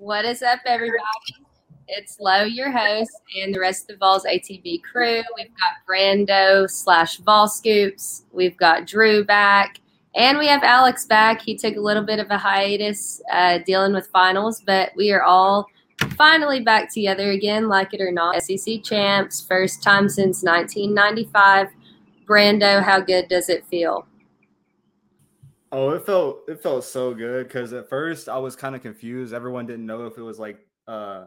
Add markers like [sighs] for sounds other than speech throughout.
What is up, everybody? It's Lo, your host, and the rest of the Vols ATV crew. We've got Brando slash Vol Scoops. We've got Drew back, and we have Alex back. He took a little bit of a hiatus uh, dealing with finals, but we are all finally back together again, like it or not. SEC champs, first time since 1995. Brando, how good does it feel? Oh, it felt it felt so good because at first I was kind of confused. Everyone didn't know if it was like uh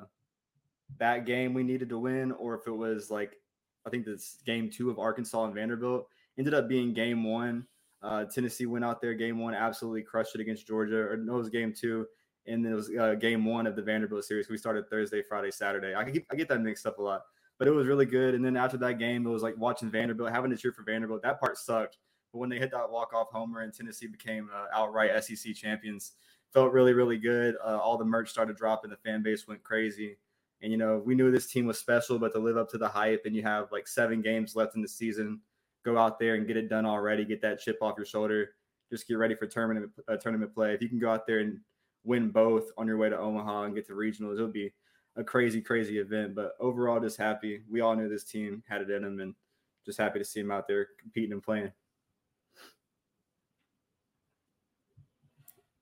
that game we needed to win or if it was like I think this game two of Arkansas and Vanderbilt ended up being game one. Uh, Tennessee went out there game one, absolutely crushed it against Georgia. Or no, it was game two, and then it was uh, game one of the Vanderbilt series. We started Thursday, Friday, Saturday. I get I get that mixed up a lot, but it was really good. And then after that game, it was like watching Vanderbilt, having to cheer for Vanderbilt. That part sucked but when they hit that walk off homer and Tennessee became uh, outright SEC champions, felt really really good. Uh, all the merch started dropping, the fan base went crazy, and you know we knew this team was special. But to live up to the hype, and you have like seven games left in the season, go out there and get it done already, get that chip off your shoulder. Just get ready for tournament uh, tournament play. If you can go out there and win both on your way to Omaha and get to regionals, it'll be a crazy, crazy event. But overall, just happy. We all knew this team had it in them, and just happy to see them out there competing and playing.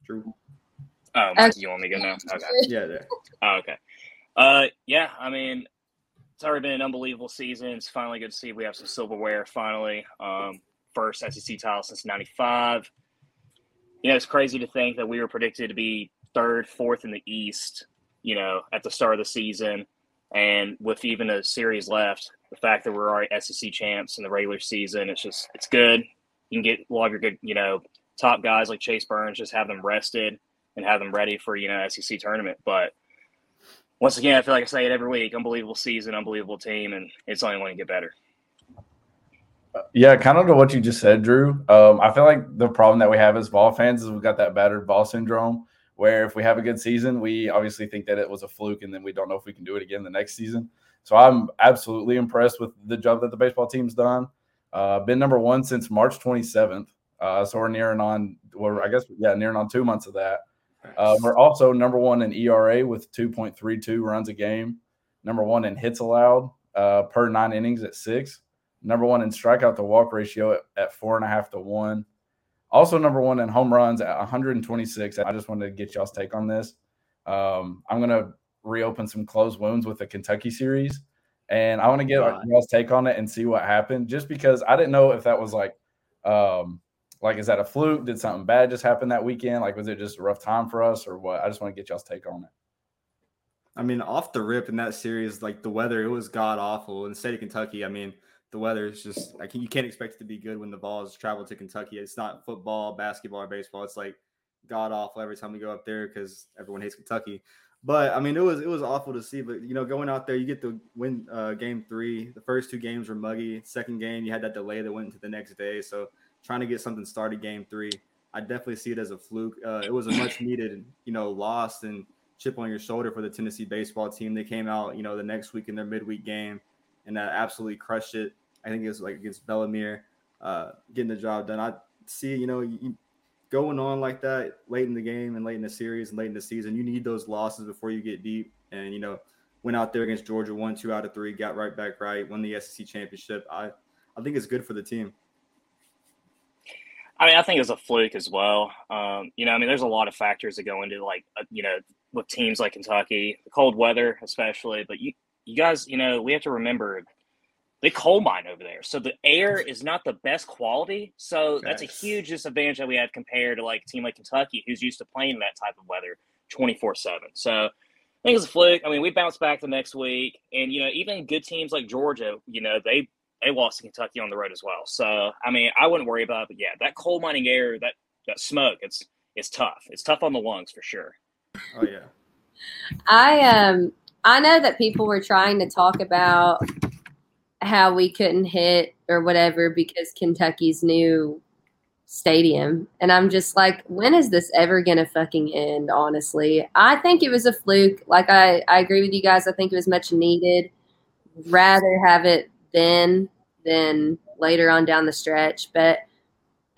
Oh, okay. you want me to go now? [laughs] Okay. Yeah, there. Oh, okay. Uh, yeah. I mean, it's already been an unbelievable season. It's finally good to see we have some silverware. Finally, um, first SEC title since '95. You know, it's crazy to think that we were predicted to be third, fourth in the East. You know, at the start of the season, and with even a series left, the fact that we're already SEC champs in the regular season, it's just it's good. You can get a lot of your good, you know, top guys like Chase Burns, just have them rested and have them ready for, you know, SEC tournament. But once again, I feel like I say it every week, unbelievable season, unbelievable team, and it's only going to get better. Yeah, kind of to what you just said, Drew. Um, I feel like the problem that we have as Vol fans is we've got that battered Vol syndrome where if we have a good season, we obviously think that it was a fluke and then we don't know if we can do it again the next season. So I'm absolutely impressed with the job that the baseball team's done. Uh, been number one since March 27th. Uh, so we're nearing on, well, I guess, yeah, nearing on two months of that. Uh, we're also number one in ERA with 2.32 runs a game, number one in hits allowed uh, per nine innings at six, number one in strikeout to walk ratio at, at four and a half to one. Also, number one in home runs at 126. I just wanted to get y'all's take on this. Um, I'm going to reopen some closed wounds with the Kentucky series, and I want to get y'all's take on it and see what happened. Just because I didn't know if that was like um, like, is that a fluke? Did something bad just happen that weekend? Like, was it just a rough time for us or what? I just want to get y'all's take on it. I mean, off the rip in that series, like the weather, it was god awful. In the state of Kentucky, I mean, the weather is just like you can't expect it to be good when the Vols travel to Kentucky. It's not football, basketball, or baseball. It's like god awful every time we go up there because everyone hates Kentucky. But I mean, it was it was awful to see. But you know, going out there, you get to win uh, game three. The first two games were muggy. Second game, you had that delay that went into the next day. So trying to get something started game three. I definitely see it as a fluke. Uh, it was a much needed, you know, loss and chip on your shoulder for the Tennessee baseball team. They came out, you know, the next week in their midweek game and uh, absolutely crushed it. I think it was like against Bellarmine, uh, getting the job done. I see, you know, you, going on like that late in the game and late in the series and late in the season, you need those losses before you get deep. And you know, went out there against Georgia, one, two out of three, got right back right, won the SEC championship. I, I think it's good for the team. I mean, I think it's a fluke as well. Um, you know, I mean, there's a lot of factors that go into like, uh, you know, with teams like Kentucky, the cold weather especially. But you, you guys, you know, we have to remember the coal mine over there, so the air [laughs] is not the best quality. So that's a huge disadvantage that we have compared to like a team like Kentucky, who's used to playing that type of weather 24 seven. So I think it's a fluke. I mean, we bounce back the next week, and you know, even good teams like Georgia, you know, they they lost to Kentucky on the road as well. So I mean, I wouldn't worry about it. But yeah, that coal mining air, that that smoke, it's it's tough. It's tough on the lungs for sure. Oh yeah. I um I know that people were trying to talk about how we couldn't hit or whatever because Kentucky's new stadium. And I'm just like, when is this ever gonna fucking end, honestly? I think it was a fluke. Like I, I agree with you guys. I think it was much needed. Rather have it then than later on down the stretch. But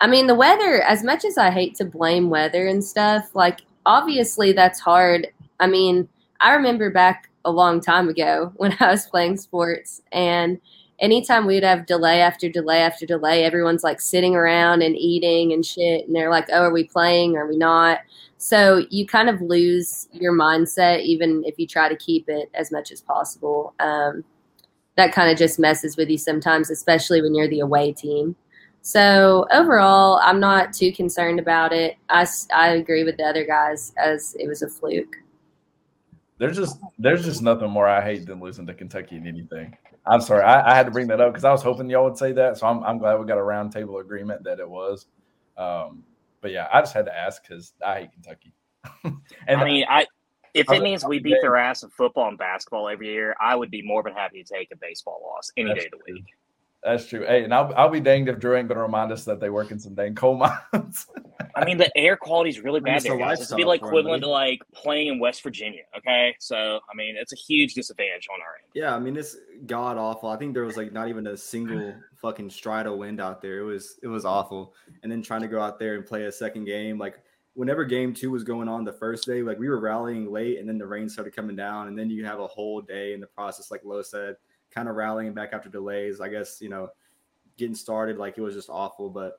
I mean, the weather, as much as I hate to blame weather and stuff, like obviously that's hard. I mean, I remember back a long time ago [laughs] when I was playing sports, and anytime we'd have delay after delay after delay, everyone's like sitting around and eating and shit, and they're like, "Oh, are we playing? Are we not?" So you kind of lose your mindset, even if you try to keep it as much as possible. Um, that kind of just messes with you sometimes, especially when you're the away team. So overall, I'm not too concerned about it. I, I agree with the other guys as it was a fluke. There's just there's just nothing more I hate than losing to Kentucky in anything. I'm sorry, I, I had to bring that up because I was hoping y'all would say that. So I'm, I'm glad we got a roundtable agreement that it was. Um, but yeah, I just had to ask because I hate Kentucky. [laughs] and I mean, I if it means we beat their ass in football and basketball every year, I would be more than happy to take a baseball loss any day of the week. That's true. Hey, and I'll, I'll be danged if Drew ain't going to remind us that they work in some dang coal [laughs] mines. I mean, the air quality is really bad there. Guys. It's be like equivalent to like playing in West Virginia. Okay, so I mean, it's a huge disadvantage on our end. Yeah, I mean, it's god awful. I think there was like not even a single fucking stride of wind out there. It was it was awful. And then trying to go out there and play a second game, like whenever game two was going on the first day, like we were rallying late, and then the rain started coming down, and then you have a whole day in the process, like Lo said kind of rallying back after delays. I guess, you know, getting started, like it was just awful. But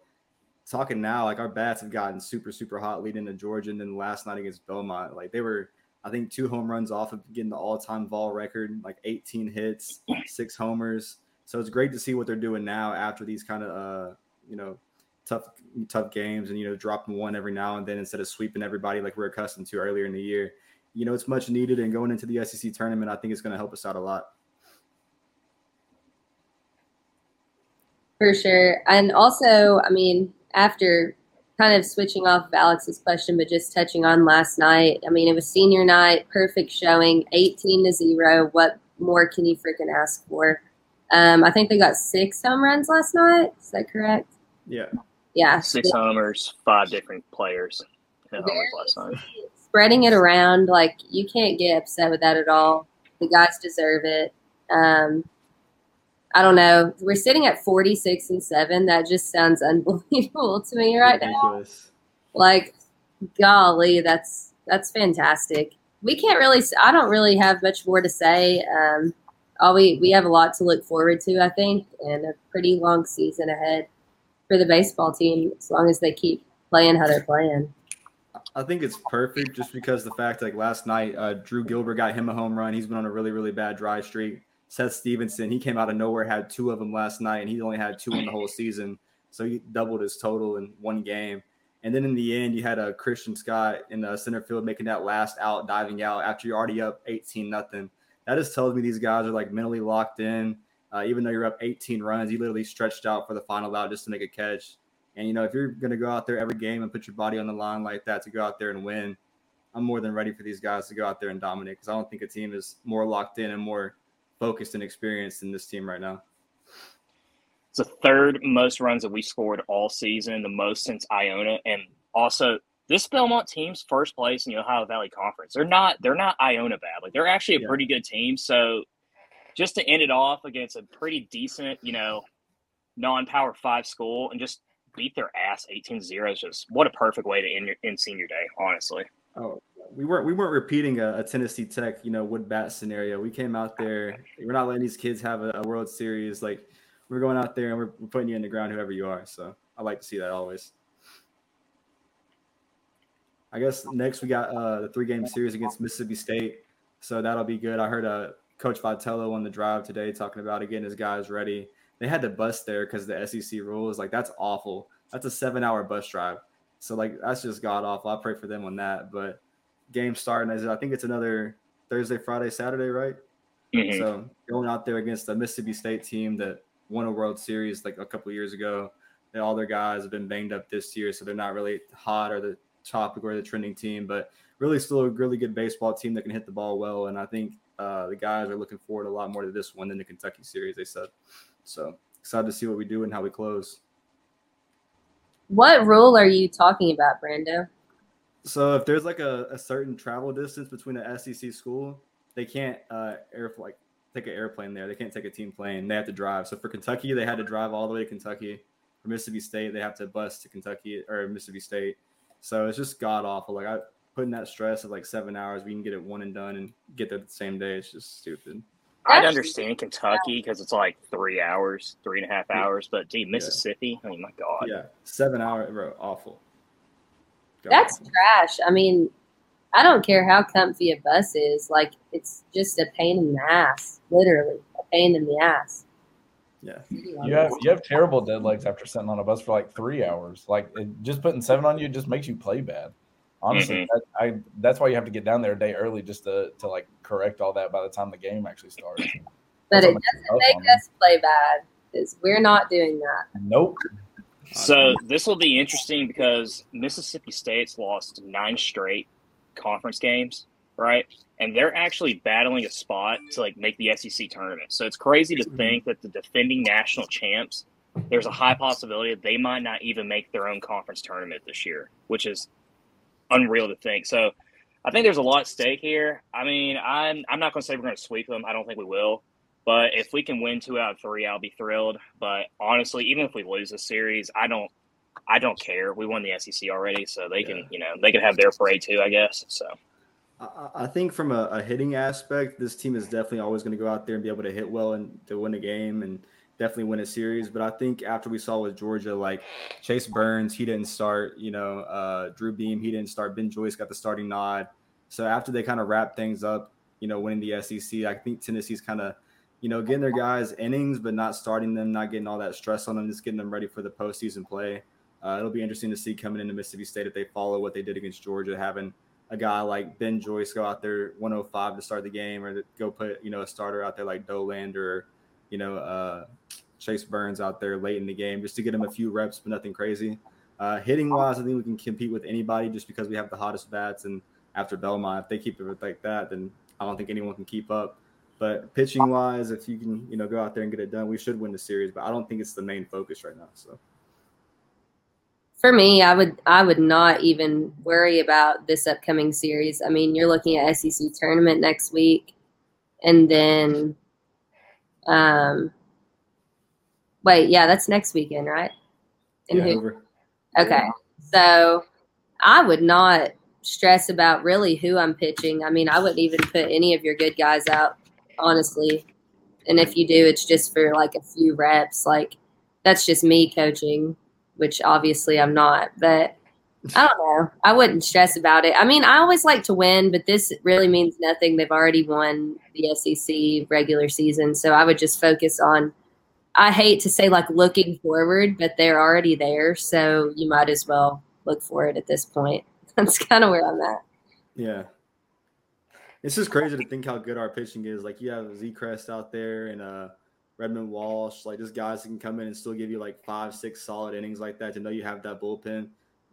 talking now, like our bats have gotten super, super hot leading to Georgia. And then last night against Belmont, like they were, I think, two home runs off of getting the all time ball record, like 18 hits, six homers. So it's great to see what they're doing now after these kind of, uh, you know, tough, tough games and, you know, dropping one every now and then instead of sweeping everybody like we're accustomed to earlier in the year. You know, it's much needed. And going into the SEC tournament, I think it's going to help us out a lot. For sure. And also, I mean, after kind of switching off of Alex's question, but just touching on last night, I mean, it was senior night, perfect showing, 18 to 0. What more can you freaking ask for? Um, I think they got six home runs last night. Is that correct? Yeah. Yeah. Six homers, five different players last night. Spreading it around, like, you can't get upset with that at all. The guys deserve it. Um, I don't know. We're sitting at 46 and 7. That just sounds [laughs] unbelievable to me right Ridiculous. now. Like golly, that's that's fantastic. We can't really I don't really have much more to say. Um all we we have a lot to look forward to, I think, and a pretty long season ahead for the baseball team as long as they keep playing how they're playing. I think it's perfect just because the fact like last night uh, Drew Gilbert got him a home run. He's been on a really really bad dry streak. Seth Stephenson, he came out of nowhere, had two of them last night, and he only had two in the whole season. So he doubled his total in one game. And then in the end, you had a Christian Scott in the center field making that last out, diving out after you're already up 18 nothing. That just tells me these guys are like mentally locked in. Uh, even though you're up 18 runs, he literally stretched out for the final out just to make a catch. And you know, if you're going to go out there every game and put your body on the line like that to go out there and win, I'm more than ready for these guys to go out there and dominate because I don't think a team is more locked in and more focused and experienced than this team right now. It's the third most runs that we scored all season, the most since Iona, and also this Belmont team's first place in the Ohio Valley Conference. They're not they're not Iona bad. Like they're actually a yeah. pretty good team. So just to end it off against a pretty decent, you know, non-power five school and just beat their ass 18-0 is just what a perfect way to end your end senior day, honestly. Oh, we weren't we weren't repeating a, a, Tennessee Tech, you know, wood bat scenario. We came out there. We're not letting these kids have a, a World Series. Like we're going out there and we're, we're, putting you in the ground, whoever you are. So I like to see that always. I guess next we got uh, the three game series against Mississippi State. So that'll be good. I heard uh, Coach Vitello on the drive today talking about again his guys ready. They had to bus there because the SEC rules. Like that's awful. That's a seven hour bus drive. So like that's just god awful. I pray for them on that. But game starting as I think it's another Thursday, Friday, Saturday, right? Mm-hmm. So going out there against the Mississippi State team that won a World Series like a couple years ago, and all their guys have been banged up this year, so they're not really hot or the topic or the trending team, but really still a really good baseball team that can hit the ball well. And I think uh, the guys are looking forward a lot more to this one than the Kentucky series. They said so. Excited to see what we do and how we close. What rule are you talking about, Brando? So if there's like a, a certain travel distance between an SEC school, they can't uh, air like take an airplane there. They can't take a team plane. They have to drive. So for Kentucky, they had to drive all the way to Kentucky. For Mississippi State, they have to bus to Kentucky or Mississippi State. So it's just god awful. Like I, putting that stress of like seven hours, we can get it one and done and get there the same day. It's just stupid. I'd understand Kentucky because it's like three hours, three and a half hours, but dude, Mississippi, yeah. I mean, my God. Yeah, seven hour, bro, awful. God. That's trash. I mean, I don't care how comfy a bus is. Like, it's just a pain in the ass, literally a pain in the ass. Yeah, you have you have terrible dead legs after sitting on a bus for like three hours. Like, it, just putting seven on you just makes you play bad. Honestly, mm-hmm. that, I that's why you have to get down there a day early just to to like correct all that by the time the game actually starts. But it doesn't make us play bad because we're not doing that. Nope. So this will be interesting because Mississippi State's lost nine straight conference games, right? And they're actually battling a spot to like make the SEC tournament. So it's crazy to think that the defending national champs, there's a high possibility that they might not even make their own conference tournament this year, which is unreal to think. So I think there's a lot at stake here. I mean, I'm I'm not going to say we're going to sweep them. I don't think we will. But if we can win two out of three, I'll be thrilled. But honestly, even if we lose this series, I don't I don't care. We won the SEC already, so they yeah. can you know they can have their parade too, I guess. So. I think from a, a hitting aspect, this team is definitely always going to go out there and be able to hit well and to win a game and definitely win a series. But I think after we saw with Georgia, like Chase Burns, he didn't start. You know, uh, Drew Beam, he didn't start. Ben Joyce got the starting nod. So after they kind of wrap things up, you know, winning the SEC, I think Tennessee's kind of, you know, getting their guys innings, but not starting them, not getting all that stress on them, just getting them ready for the postseason play. Uh, it'll be interesting to see coming into Mississippi State if they follow what they did against Georgia, having a guy like Ben Joyce go out there 105 to start the game, or go put you know a starter out there like Dollander or you know uh, Chase Burns out there late in the game just to get him a few reps, but nothing crazy. Uh, hitting wise, I think we can compete with anybody just because we have the hottest bats. And after Belmont, if they keep it like that, then I don't think anyone can keep up. But pitching wise, if you can, you know, go out there and get it done, we should win the series. But I don't think it's the main focus right now. So for me, I would I would not even worry about this upcoming series. I mean, you're looking at SEC tournament next week, and then um, Wait, yeah, that's next weekend, right? In yeah, who? Okay. So I would not stress about really who I'm pitching. I mean, I wouldn't even put any of your good guys out, honestly. And if you do, it's just for like a few reps. Like that's just me coaching, which obviously I'm not. But I don't know. I wouldn't stress about it. I mean, I always like to win, but this really means nothing. They've already won the SEC regular season. So I would just focus on I hate to say like looking forward, but they're already there, so you might as well look for it at this point. [laughs] That's kind of where I'm at. Yeah. It's just crazy to think how good our pitching is. Like you have Sechrist out there and uh Redmond Walsh, like just guys that can come in and still give you like five, six solid innings like that to know you have that bullpen.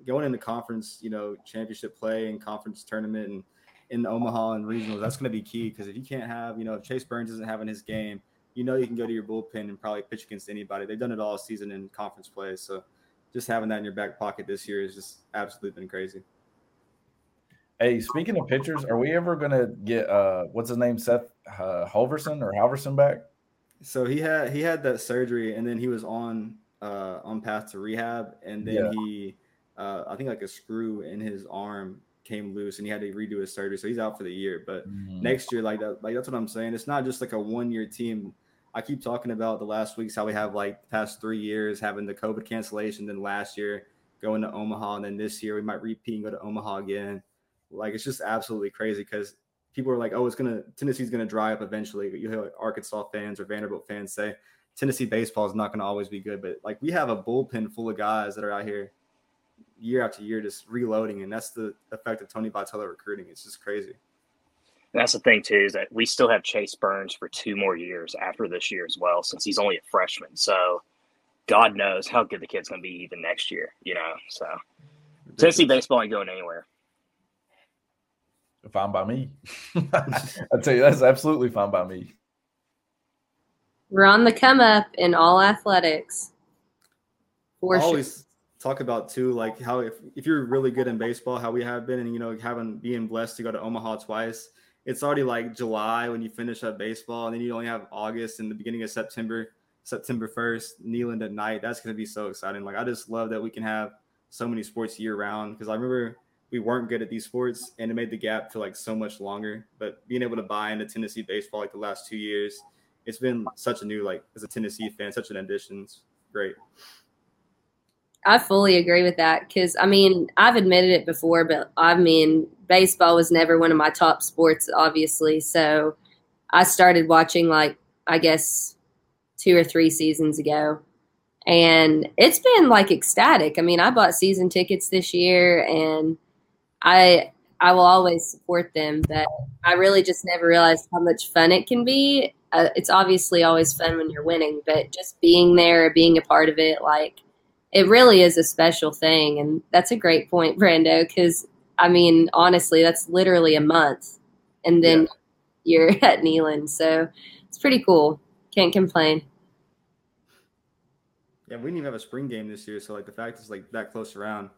Going into conference, you know, championship play and conference tournament and in Omaha and regionals, that's going to be key because if you can't have, you know, if Chase Burns isn't having his game, you know you can go to your bullpen and probably pitch against anybody. They've done it all season in conference play, so just having that in your back pocket this year has just absolutely been crazy. Hey, speaking of pitchers, are we ever gonna get uh what's his name, Seth uh, Halvorsen or Halvorsen back? So he had he had that surgery and then he was on uh on path to rehab and then yeah. he uh I think like a screw in his arm came loose and he had to redo his surgery, so he's out for the year. But mm-hmm. next year, like that, like that's what I'm saying. It's not just like a one year team. I keep talking about the last weeks how we have like the past three years having the COVID cancellation, then last year going to Omaha, and then this year we might repeat and go to Omaha again. Like it's just absolutely crazy because people are like, "Oh, it's gonna Tennessee's gonna dry up eventually." You hear like Arkansas fans or Vanderbilt fans say Tennessee baseball is not gonna always be good, but like we have a bullpen full of guys that are out here year after year just reloading, and that's the effect of Tony Vitello recruiting. It's just crazy. That's the thing too is that we still have Chase Burns for two more years after this year as well, since he's only a freshman. So God knows how good the kid's going to be even next year. You know, so Tennessee baseball ain't going anywhere. Fine by me. [laughs] I tell you, that's absolutely fine by me. We're on the come up in all athletics. For always, sure talk about too, like how if, if you're really good in baseball, how we have been, and you know, having being blessed to go to Omaha twice, it's already like July when you finish up baseball, and then you only have August and the beginning of September, September 1st, Neyland at night. That's going to be so exciting. Like, I just love that we can have so many sports year round because I remember we weren't good at these sports, and it made the gap feel like so much longer. But being able to buy into Tennessee baseball like the last two years, it's been such a new like as a Tennessee fan, such an addition. It's great. I fully agree with that because I mean I've admitted it before, but I mean baseball was never one of my top sports, obviously. So I started watching like I guess two or three seasons ago, and it's been like ecstatic. I mean, I bought season tickets this year, and I I will always support them, but I really just never realized how much fun it can be. Uh, it's obviously always fun when you're winning, but just being there, being a part of it, like it really is a special thing. And that's a great point, Brando, because I mean, honestly, that's literally a month. And then yeah. you're [laughs] at Neyland. So it's pretty cool. Can't complain. Yeah, we didn't even have a spring game this year. So, like, the fact it's like that close around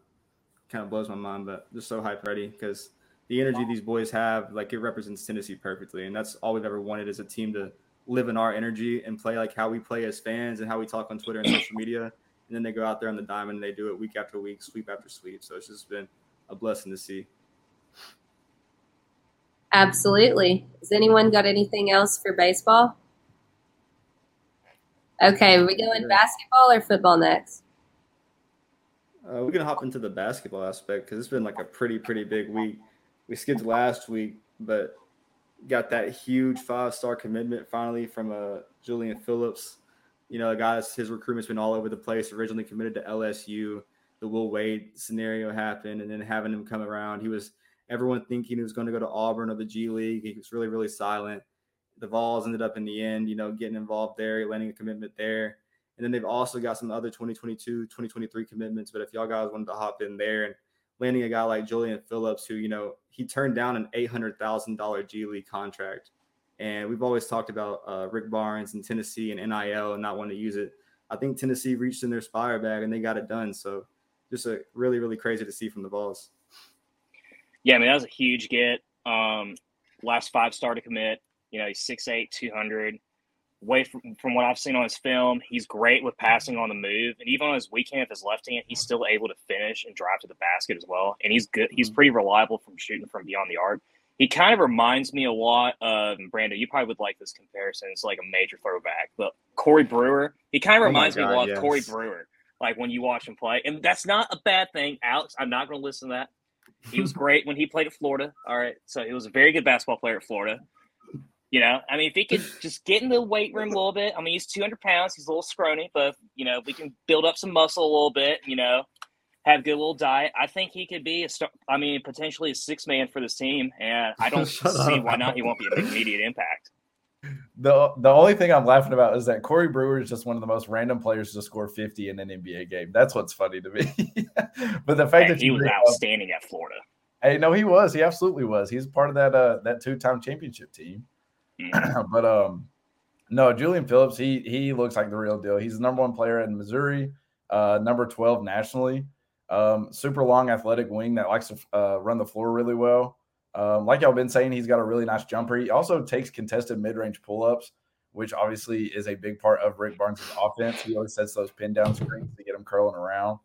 kind of blows my mind, but just so hype ready because the energy these boys have, like, it represents Tennessee perfectly. And that's all we've ever wanted as a team to live in our energy and play like how we play as fans and how we talk on Twitter and social media and then they go out there on the diamond and they do it week after week, sweep after sweep. So it's just been a blessing to see. Absolutely. Has anyone got anything else for baseball? Okay, are we going basketball or football next? Uh, we're gonna hop into the basketball aspect because it's been like a pretty pretty big week. We skipped last week, but got that huge five star commitment finally from uh, Julian Phillips you know, guys, his recruitment's been all over the place. Originally committed to LSU, the Will Wade scenario happened, and then having him come around, he was everyone thinking he was going to go to Auburn or the G League. He was really, really silent. The Vols ended up in the end, you know, getting involved there, landing a commitment there. And then they've also got some other 2022, 2023 commitments. But if y'all guys wanted to hop in there and landing a guy like Julian Phillips, who, you know, he turned down an $800,000 G League contract and we've always talked about uh, Rick Barnes and Tennessee and NIL and not wanting to use it. I think Tennessee reached in their Spyre bag and they got it done. So just a really, really crazy to see from the Vols. Yeah, I mean, that was a huge get. Um, last five star to commit. You know, he's 6'8, 200. Way from, from what I've seen on his film, he's great with passing on the move. And even on his weekend with his left hand, he's still able to finish and drive to the basket as well. And he's good. He's mm-hmm. pretty reliable from shooting from beyond the arc he kind of reminds me a lot of Brando. You probably would like this comparison. It's like a major throwback, but Corey Brewer. He kind of oh reminds God, me a lot yes. of Corey Brewer. Like when you watch him play, and that's not a bad thing, Alex. I'm not going to listen to that. He was [laughs] great when he played at Florida. All right, so he was a very good basketball player at Florida. You know, I mean, if he could just get in the weight room a little bit. I mean, he's 200 pounds. He's a little scrawny, but you know, we can build up some muscle a little bit. You know, have good little diet. I think he could be a star. I mean, potentially a six man for this team, and I don't [laughs] see up. why not. He won't be an immediate impact. The the only thing I'm laughing about is that Corey Brewer is just one of the most random players to score 50 in an NBA game. That's what's funny to me. [laughs] but the fact that he was outstanding up, at Florida. Hey, no, he was. He absolutely was. He's part of that uh that two time championship team. Mm-hmm. [clears throat] but um, no, Julian Phillips, he he looks like the real deal. He's the number one player in Missouri, uh, number 12 nationally. Um, super long, athletic wing that likes to uh, run the floor really well. Um, like y'all been saying, he's got a really nice jumper. He also takes contested mid-range pull-ups, which obviously is a big part of Rick Barnes' offense. He always sets those pin down screens to get him curling around.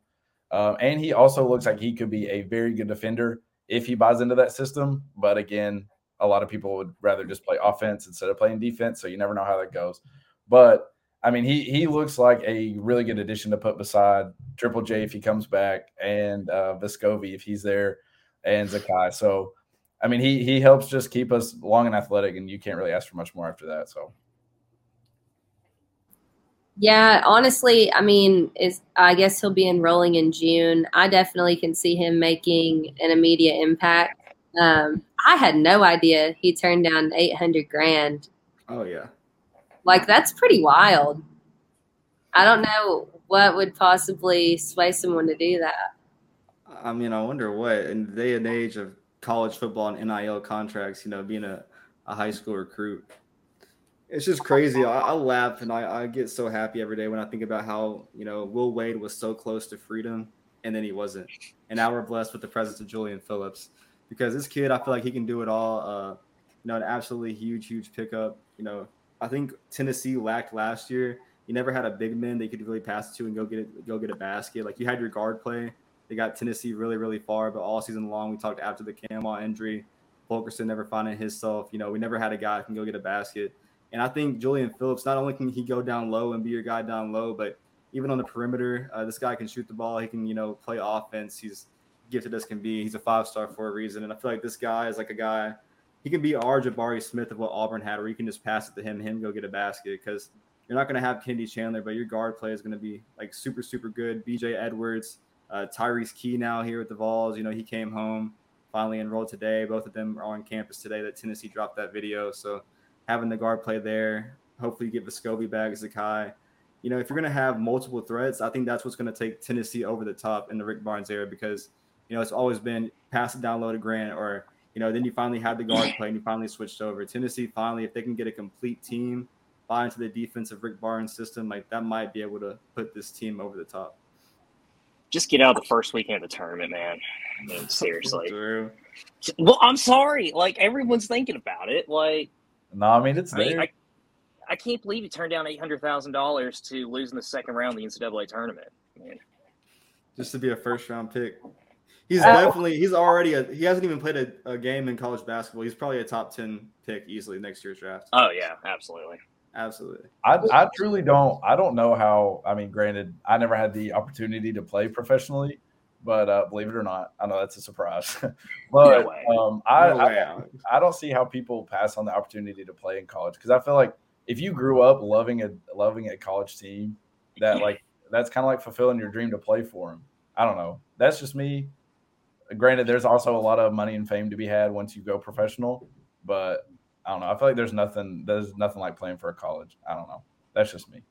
Um, and he also looks like he could be a very good defender if he buys into that system. But again, a lot of people would rather just play offense instead of playing defense. So you never know how that goes. But I mean, he he looks like a really good addition to put beside Triple J if he comes back, and uh, Vescovi if he's there, and Zakai. So, I mean, he he helps just keep us long and athletic, and you can't really ask for much more after that. So. Yeah, honestly, I mean, is I guess he'll be enrolling in June. I definitely can see him making an immediate impact. Um, I had no idea he turned down eight hundred grand. Oh yeah. Like that's pretty wild. I don't know what would possibly sway someone to do that. I mean, I wonder what in the day and age of college football and NIL contracts, you know, being a, a high school recruit. It's just crazy. I, I laugh and I, I get so happy every day when I think about how, you know, Will Wade was so close to freedom and then he wasn't. And now we're blessed with the presence of Julian Phillips because this kid, I feel like he can do it all. Uh, you know, an absolutely huge, huge pickup. You know, I think Tennessee lacked last year. You never had a big man they could really pass to and go get it, go get a basket. Like you had your guard play, They got Tennessee really, really far, but all season long, we talked after the Campbell injury, Fulkerson never finding himself. You know, we never had a guy who can go get a basket. And I think Julian Phillips, not only can he go down low and be your guy down low, but even on the perimeter, uh, this guy can shoot the ball. He can, you know, play offense. He's gifted as can be. He's a five star for a reason. And I feel like this guy is like a guy, he can be our Jabari Smith of what Auburn had, or you can just pass it to him, him go get a basket. Because you're not going to have Kennedy Chandler, but your guard play is going to be like super, super good. BJ Edwards, uh, Tyreke Key now here with the Vols. You know, he came home, finally enrolled today. Both of them are on campus today that Tennessee dropped that video. So having the guard play there, hopefully you get Vescovi back, Zakai. You know, if you're going to have multiple threats, I think that's what's going to take Tennessee over the top in the Rick Barnes era because, you know, it's always been pass it down low to Grant or, you know, then you finally had the guard play and you finally switched over. Tennessee finally, if they can get a complete team, buy into the defensive Rick Barnes system, like that might be able to put this team over the top. Just get out the first weekend of the tournament, man. I mean, [laughs] seriously. Drew. Well, I'm sorry. Like everyone's thinking about it. Like, No, I mean it's I, mean, there. I, I can't believe you turned down eight hundred thousand dollars to lose in the second round of the NCAA tournament. I mean, just to be a first round pick. He's Uh, definitely he's already a he hasn't even played a, a game in college basketball. He's probably a top ten pick easily next year's draft. oh yeah, absolutely. Absolutely. I, I truly don't. I don't know how. I mean, granted, I never had the opportunity to play professionally, but uh, believe it or not, I know that's a surprise. [laughs] but No um, I, No I. I don't see how people pass on the opportunity to play in college because I feel like if you grew up loving a loving a college team, that like that's kind of like fulfilling your dream to play for them. I don't know. That's just me. Granted, there's also a lot of money and fame to be had once you go professional, but I don't know. I feel like there's nothing. There's nothing like playing for a college. I don't know. That's just me.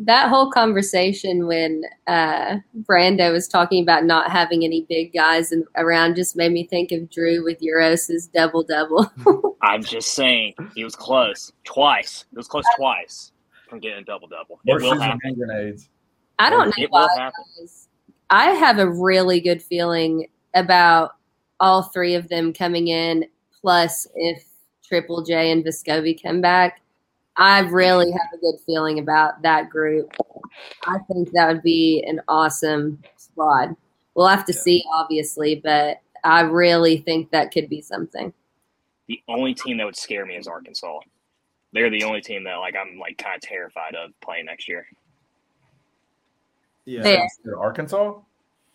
that whole conversation when uh, Brando was talking about not having any big guys in, around just made me think of Drew with Uros's double double. [laughs] I'm just saying he was close twice. It was close twice from getting a double double. It will happen. grenades. I don't know It why. will happen. I have a really good feeling about all three of them coming in. Plus, if Triple J and Vescovi come back, I really have a good feeling about that group. I think that would be an awesome squad. We'll have to Yeah. see, obviously, but I really think that could be something. The only team that would scare me is Arkansas. They're the only team that like I'm like kind of terrified of playing next year. Yeah. Fair. Arkansas.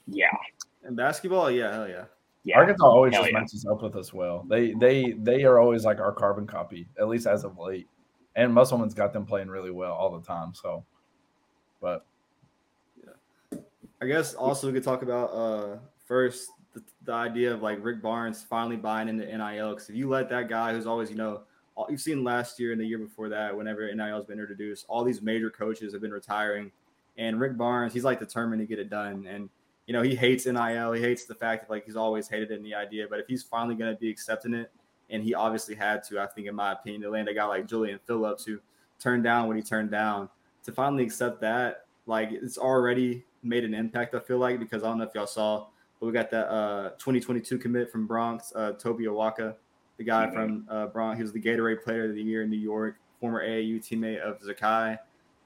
Yeah, And basketball, yeah, hell yeah. yeah. Arkansas always Hell just yeah. matches up with us well. They they they are always like our carbon copy, at least as of late. And Musselman's got them playing really well all the time. So, but yeah, I guess also we could talk about uh first the, the idea of like Rick Barnes finally buying into NIL because if you let that guy who's always you know all, you've seen last year and the year before that whenever NIL has been introduced all these major coaches have been retiring and Rick Barnes he's like determined to get it done and you know he hates NIL he hates the fact that like he's always hated it in the idea but if he's finally going to be accepting it and he obviously had to I think in my opinion to land a guy like Julian Phillips who turned down what he turned down to finally accept that like it's already made an impact. I feel like because I don't know if y'all saw, but we got that uh 2022 commit from Bronx, uh Tobe Awaka, the guy Mhm. from uh Bronx. He was the Gatorade Player of the Year in New York, former AAU teammate of Zakai,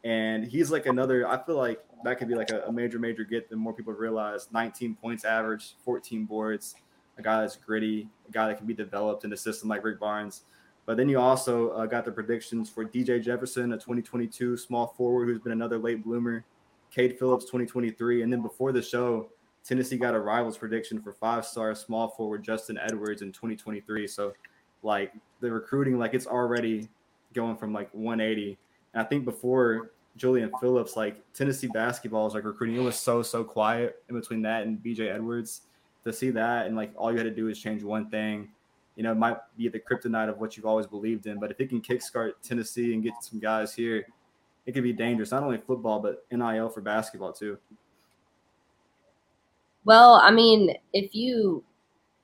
and he's like another. I feel like that could be like a, a major major get that more people realize. 19 points average, 14 boards. A guy that's gritty, a guy that can be developed in a system like Rick Barnes. But then you also uh, got the predictions for DJ Jefferson, a 2022 small forward who's been another late bloomer. Cade Phillips 2023. And then before the show, Tennessee got a rivals prediction for five star small forward Justin Edwards in 2023. So, like, the recruiting, like, it's already going from like 180. And I think before Julian Phillips, like, Tennessee basketball is like recruiting. It was so, so quiet in between that and BJ Edwards. To see that, and like, all you had to do is change one thing. You know, it might be the kryptonite of what you've always believed in, but if it can kickstart Tennessee and get some guys here, it could be dangerous. Not only football, but NIL for basketball too. Well, I mean, if you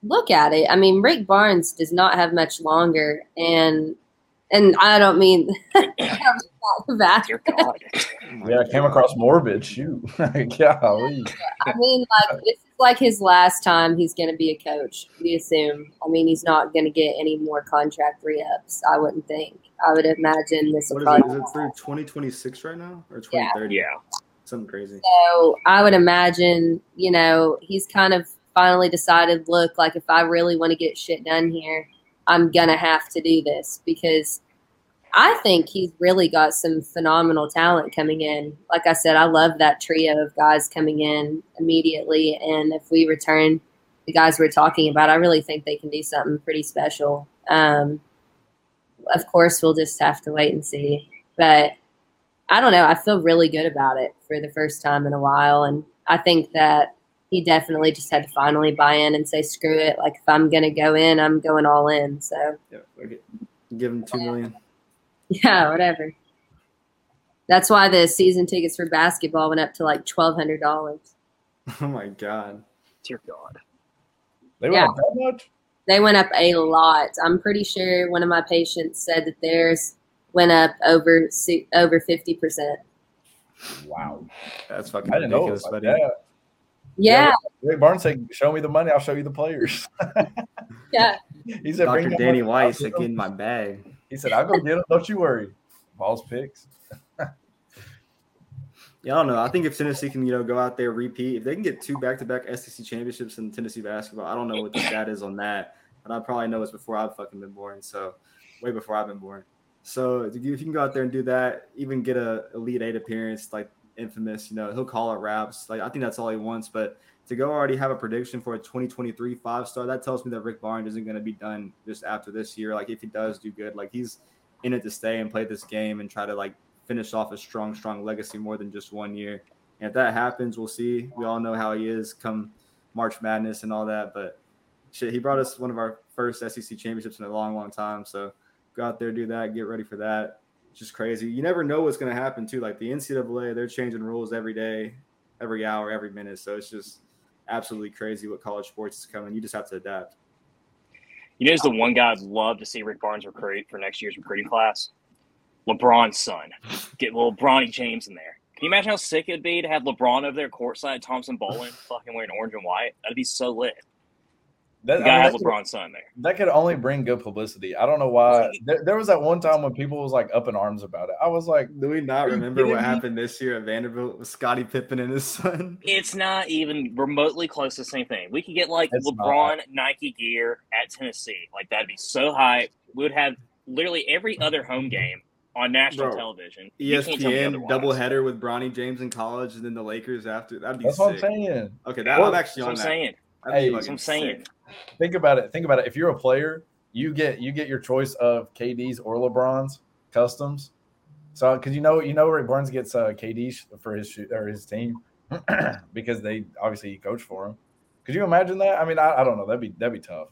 look at it, I mean, Rick Barnes does not have much longer, and and I don't mean [laughs] that. Dear God. yeah, I came across morbid. Shoot, [laughs] golly. I mean, like this is like his last time he's going to be a coach. We assume. I mean, he's not going to get any more contract re-ups. I wouldn't think. I would imagine this will What is it? probably. Is it through 2026 right now or Yeah. Yeah, Something crazy. So I would imagine, you know, he's kind of finally decided, look, like if I really want to get shit done here, I'm gonna have to do this because I think he's really got some phenomenal talent coming in. Like I said, I love that trio of guys coming in immediately. And if we return the guys we're talking about, I really think they can do something pretty special. Um, of course, we'll just have to wait and see. But I don't know. I feel really good about it for the first time in a while. And I think that he definitely just had to finally buy in and say, screw it. Like, if I'm going to go in, I'm going all in. So, Yeah, okay. give him two million. [laughs] yeah, whatever. That's why the season tickets for basketball went up to like $1,200. [laughs] Oh my god. Dear God. They went Yeah. up that much. They went up a lot. I'm pretty sure one of my patients said that theirs went up over over 50%. Wow, That's fucking I didn't know it was ridiculous, buddy. that. Yeah, Rick Barnes said, "Show me the money, I'll show you the players." [laughs] yeah. he said, Dr. Danny Weiss, White I'll said, get 'em." get in my bag. He said, "I'll go get them. Don't you worry." Balls picks. Yeah, I don't know. I think if Tennessee can, you know, go out there repeat, if they can get two back-to-back SEC championships in Tennessee basketball, I don't know what the stat is on that, but I probably know it's before I've fucking been born. So, way before I've been born. So, if you can go out there and do that, even get a Elite Eight appearance, like infamous, you know, he'll call it raps. Like I think that's all he wants. But to go already have a prediction for a 2023 five star, that tells me that Rick Barnes isn't going to be done just after this year. Like if he does do good, like he's in it to stay and play this game and try to like finish off a strong, strong legacy more than just one year. And if that happens, we'll see. We all know how he is come March Madness and all that. But shit, he brought us one of our first SEC championships in a long, long time. So go out there, do that, get ready for that. It's just crazy. You never know what's going to happen too. Like the NCAA, they're changing rules every day, every hour, every minute. So it's just absolutely crazy what college sports is coming. You just have to adapt. You know, who's the one guy I'd love to see Rick Barnes recruit for next year's recruiting class? LeBron's son. Get little Bronny James in there. Can you imagine how sick it'd be to have LeBron over there courtside, Thompson-Boling, fucking wearing orange and white? That'd be so lit. That, You I gotta mean, have that could- son there. that could only bring good publicity. I don't know why. There, there was that one time when people was like up in arms about it. I was like, Do we not remember what me? happened this year at Vanderbilt with Scottie Pippen and his son? It's not even remotely close to the same thing. We could get like It's LeBron Nike gear at Tennessee. Like that'd be so hype. We would have literally every other home game on national Bro, television. You can't tell me ESPN otherwise. double header with Bronny James in college and then the Lakers after. That'd be that's sick. what I'm saying. Okay, that, Well, I'm actually That's what on I'm that. saying. That'd be Hey, That's what I'm saying. sick. Think about it. Think about it. If you're a player, you get you get your choice of KD's or LeBron's customs. So because you know you know Rick Barnes gets uh, KD for his shoot or his team [clears throat] because they obviously he coached for him. Could you imagine that? I mean, I, I don't know. That'd be that'd be tough.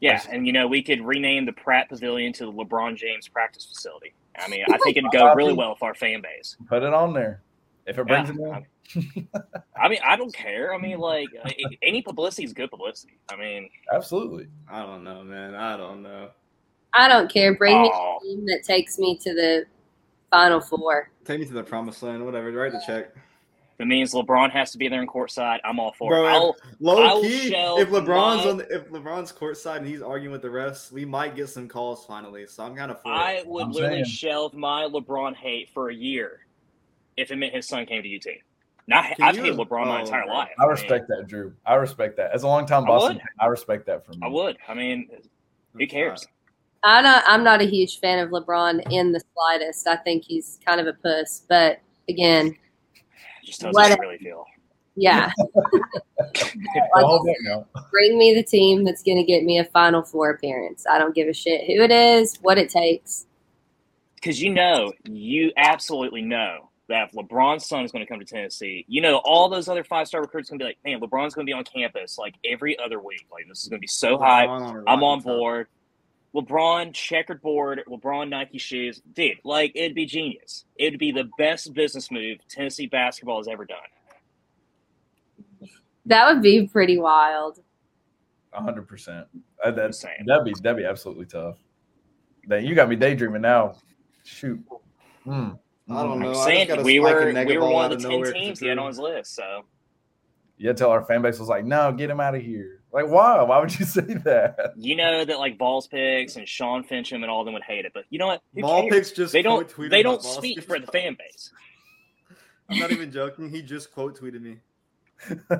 Yeah, and you know we could rename the Pratt Pavilion to the LeBron James practice facility. I mean, I [laughs] think it'd go really well with our fan base. Put it on there. If it brings Yeah, it in, [laughs] I mean, I don't care. I mean, like any publicity is good publicity. I mean, absolutely. I don't know, man. I don't know. I don't care. Bring me Aw. a team that takes me to the final four. Take me to the promised land, whatever. Write the check. if it means LeBron has to be there in courtside. I'm all for Bro, it. I'll, Low I'll key, if LeBron's my- on, the, if LeBron's courtside and he's arguing with the refs, we might get some calls finally. So I'm kind of I it. would I'm literally saying. shelve my LeBron hate for a year if it meant his son came to UT. Now, Can I've you- hated LeBron my oh, entire bro. life. I respect that, Drew. I respect that. As a long time I Boston, would. I respect that from you. I would. I mean, who cares? I'm not, I'm not a huge fan of LeBron in the slightest. I think he's kind of a puss. But again, It just tells What- how I really feel. yeah, [laughs] Well, hold that now. bring me the team that's going to get me a Final Four appearance. I don't give a shit who it is, what it takes. Because you know, you absolutely know that if LeBron's son is going to come to Tennessee, you know all those other five star recruits going to be like, man, LeBron's going to be on campus like every other week. Like this is going to be so high. I'm on board. LeBron checkered board, LeBron Nike shoes, dude. Like it'd be genius. It'd be the best business move Tennessee basketball has ever done. That would be pretty wild. hundred percent. Uh, That's Insane. that'd be that'd be absolutely tough. Then you got me daydreaming now. Shoot. Hmm. I don't I'm know. I saying just got we were in we were one of the ten teams to he had on his list. So Yeah, tell our fan base was like, no, get him out of here. Like, why? Why would you [laughs] say that? you know that like Balls Picks and Sean Fincham and all of them would hate it, but you know what? Who Ball cares? picks just They don't. quote They don't speak Picks. for the fan base. I'm not even joking. He just quote tweeted me. Oh [laughs]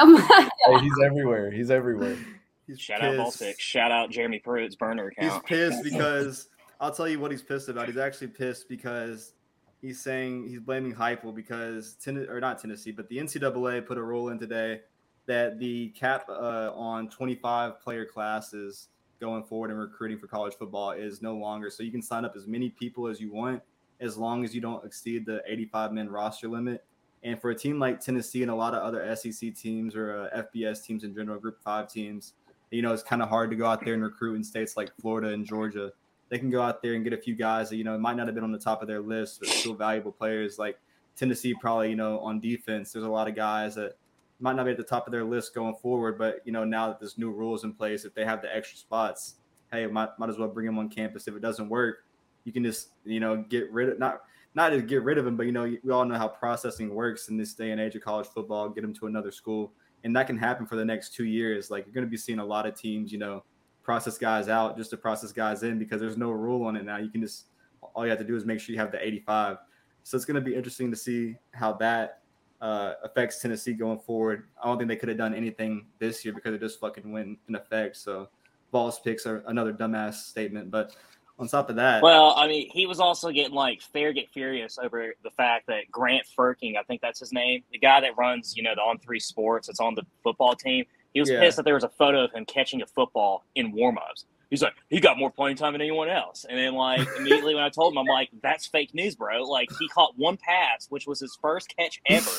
my um, Hey, he's everywhere. He's everywhere. [laughs] He's Shout out Ball pissed. Shout out Jeremy Pruitt's burner account. He's pissed because I'll tell you what he's pissed about. He's actually pissed because he's saying he's blaming Heupel because or not Tennessee, but the NCAA put a rule in today that the cap uh, on 25 player classes going forward and recruiting for college football is no longer. So you can sign up as many people as you want as long as you don't exceed the 85 men roster limit. And for a team like Tennessee and a lot of other SEC teams or uh, FBS teams in general, Group Five teams, you know, it's kind of hard to go out there and recruit in states like Florida and Georgia. They can go out there and get a few guys that, you know, might not have been on the top of their list, but still valuable players. Like Tennessee, probably, you know, on defense, there's a lot of guys that might not be at the top of their list going forward. But, you know, now that there's new rules in place, if they have the extra spots, hey, might, might as well bring them on campus. If it doesn't work, you can just, you know, get rid of, not, not to get rid of him, but, you know, we all know how processing works in this day and age of college football, get them to another school and that can happen for the next two years. Like you're going to be seeing a lot of teams, you know, process guys out just to process guys in because there's no rule on it now. You can just all you have to do is make sure you have the 85. So it's going to be interesting to see how that uh, affects Tennessee going forward. I don't think they could have done anything this year because it just fucking went in effect. So Vols picks are another dumbass statement, but on top of that, Well, I mean, he was also getting like fair get furious over the fact that Grant Furking, I think that's his name, the guy that runs, you know, the on three sports, that's on the football team. He was Yeah. pissed that there was a photo of him catching a football in warm-ups. He's like, he got more playing time than anyone else. And then, like, [laughs] immediately when I told him, I'm like, that's fake news, bro. Like, he caught one pass, which was his first catch ever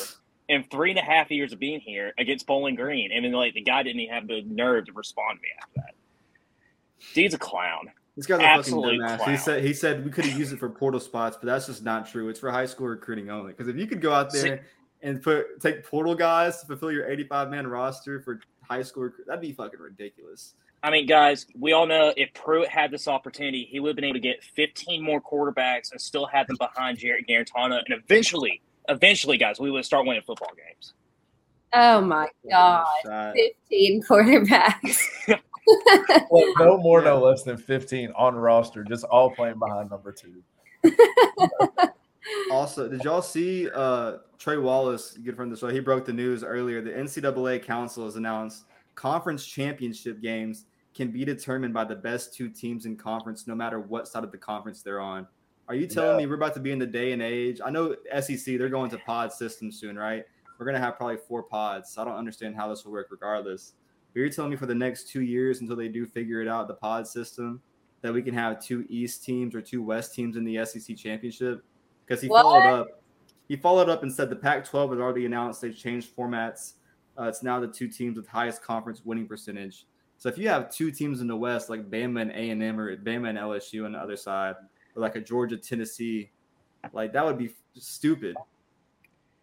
in three and a half years of being here against Bowling Green. And then, like, the guy didn't even have the nerve to respond to me after that. Dude's a clown. This guy's a fucking dumbass. clown. He said he said we could have used it for portal spots, but that's just not true. It's for high school recruiting only. Because if you could go out See- there and put take portal guys to fulfill your 85 man roster for high school, recruit, that'd be fucking ridiculous. I mean, guys, we all know if Pruitt had this opportunity, he would have been able to get 15 more quarterbacks and still have them behind Jarrett Guarantano. And eventually, eventually, guys, we would start winning football games. Oh my god. 15 [laughs] quarterbacks. [laughs] Well, no more, no less than 15 on roster, just all playing behind number two. [laughs] Also, did y'all see uh, Trey Wallace, good friend of the show? He broke the news earlier. The NCAA Council has announced conference championship games can be determined by the best two teams in conference, no matter what side of the conference they're on. Are you telling Yeah. me we're about to be in the day and age? I know SEC, they're going to pod system soon, right? We're going to have probably four pods. So I don't understand how this will work regardless. But you're telling me for the next two years until they do figure it out, the pod system, that we can have two East teams or two West teams in the SEC championship? Because he What? followed up. He followed up and said the Pac-12 has already announced they've changed formats. Uh, it's now the two teams with highest conference winning percentage. So if you have two teams in the West, like Bama and A and M, or Bama and LSU on the other side, or like a Georgia Tennessee, like that would be stupid.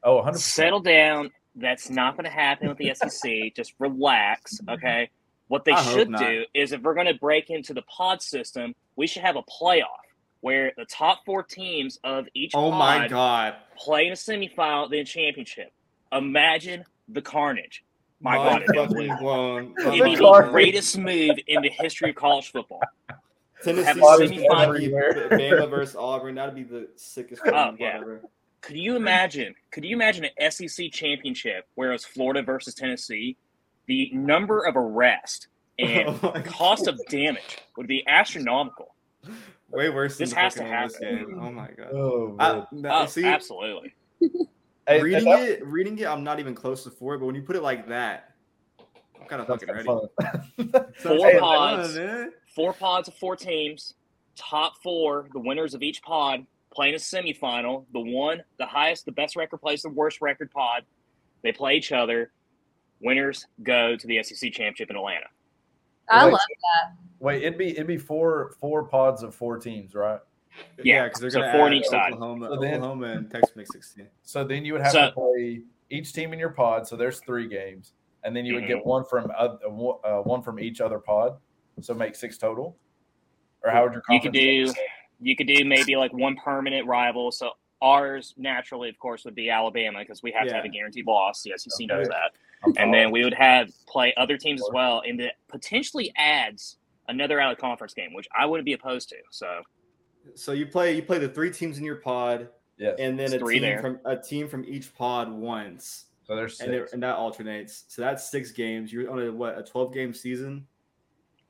Oh, 100%. Settle down. That's not going to happen with the [laughs] SEC. Just relax, okay? What they I should do is if we're going to break into the pod system, we should have a playoff where the top four teams of each Oh pod my god! play in a semifinal, then championship. Imagine the carnage. My God, it'd be fucking unbelievable. blown. It'd be the greatest move in the history of college football. Tennessee semifinal, semifinal. Bama versus Auburn. That'd be the sickest. Oh, fucking yeah. whatever. Could you imagine? Could you imagine an SEC championship where it was Florida versus Tennessee? The number of arrests [laughs] and Oh cost God. of damage would be astronomical. Way worse than This the has fucking to happen. game. Oh my god! Oh, I, man. Uh, no, Oh, see, absolutely. Reading it, reading it, I'm not even close to four. But when you put it like that, I'm kind of that's fucking ready. [laughs] Four Hey, pods. on, man. Four pods of four teams, top four, the winners of each pod playing a semifinal. The one, the highest, the best record plays the worst record pod. They play each other. Winners go to the SEC championship in Atlanta. I Wait, love that. Wait, it'd be it'd be four four pods of four teams, right? Yeah, because they're so gonna four on add each side. Oklahoma, So then- Oklahoma and Texas make 16. So then you would have So- to play each team in your pod. So there's three games, and then you would get one from uh, uh, one from each other pod. So make six total. Or how would your You could conference do you could do maybe like one permanent rival. So ours naturally, of course, would be Alabama because we have to have a guaranteed loss. The SEC knows Okay. that. I'm And then we would have play other teams as well, and that potentially adds another out of conference game, which I wouldn't be opposed to. So So you play you play the three teams in your pod. yeah, and then It's a three team there. from a team from each pod once, so there's and, it, and that alternates. So that's six games. You're on a what a twelve game season.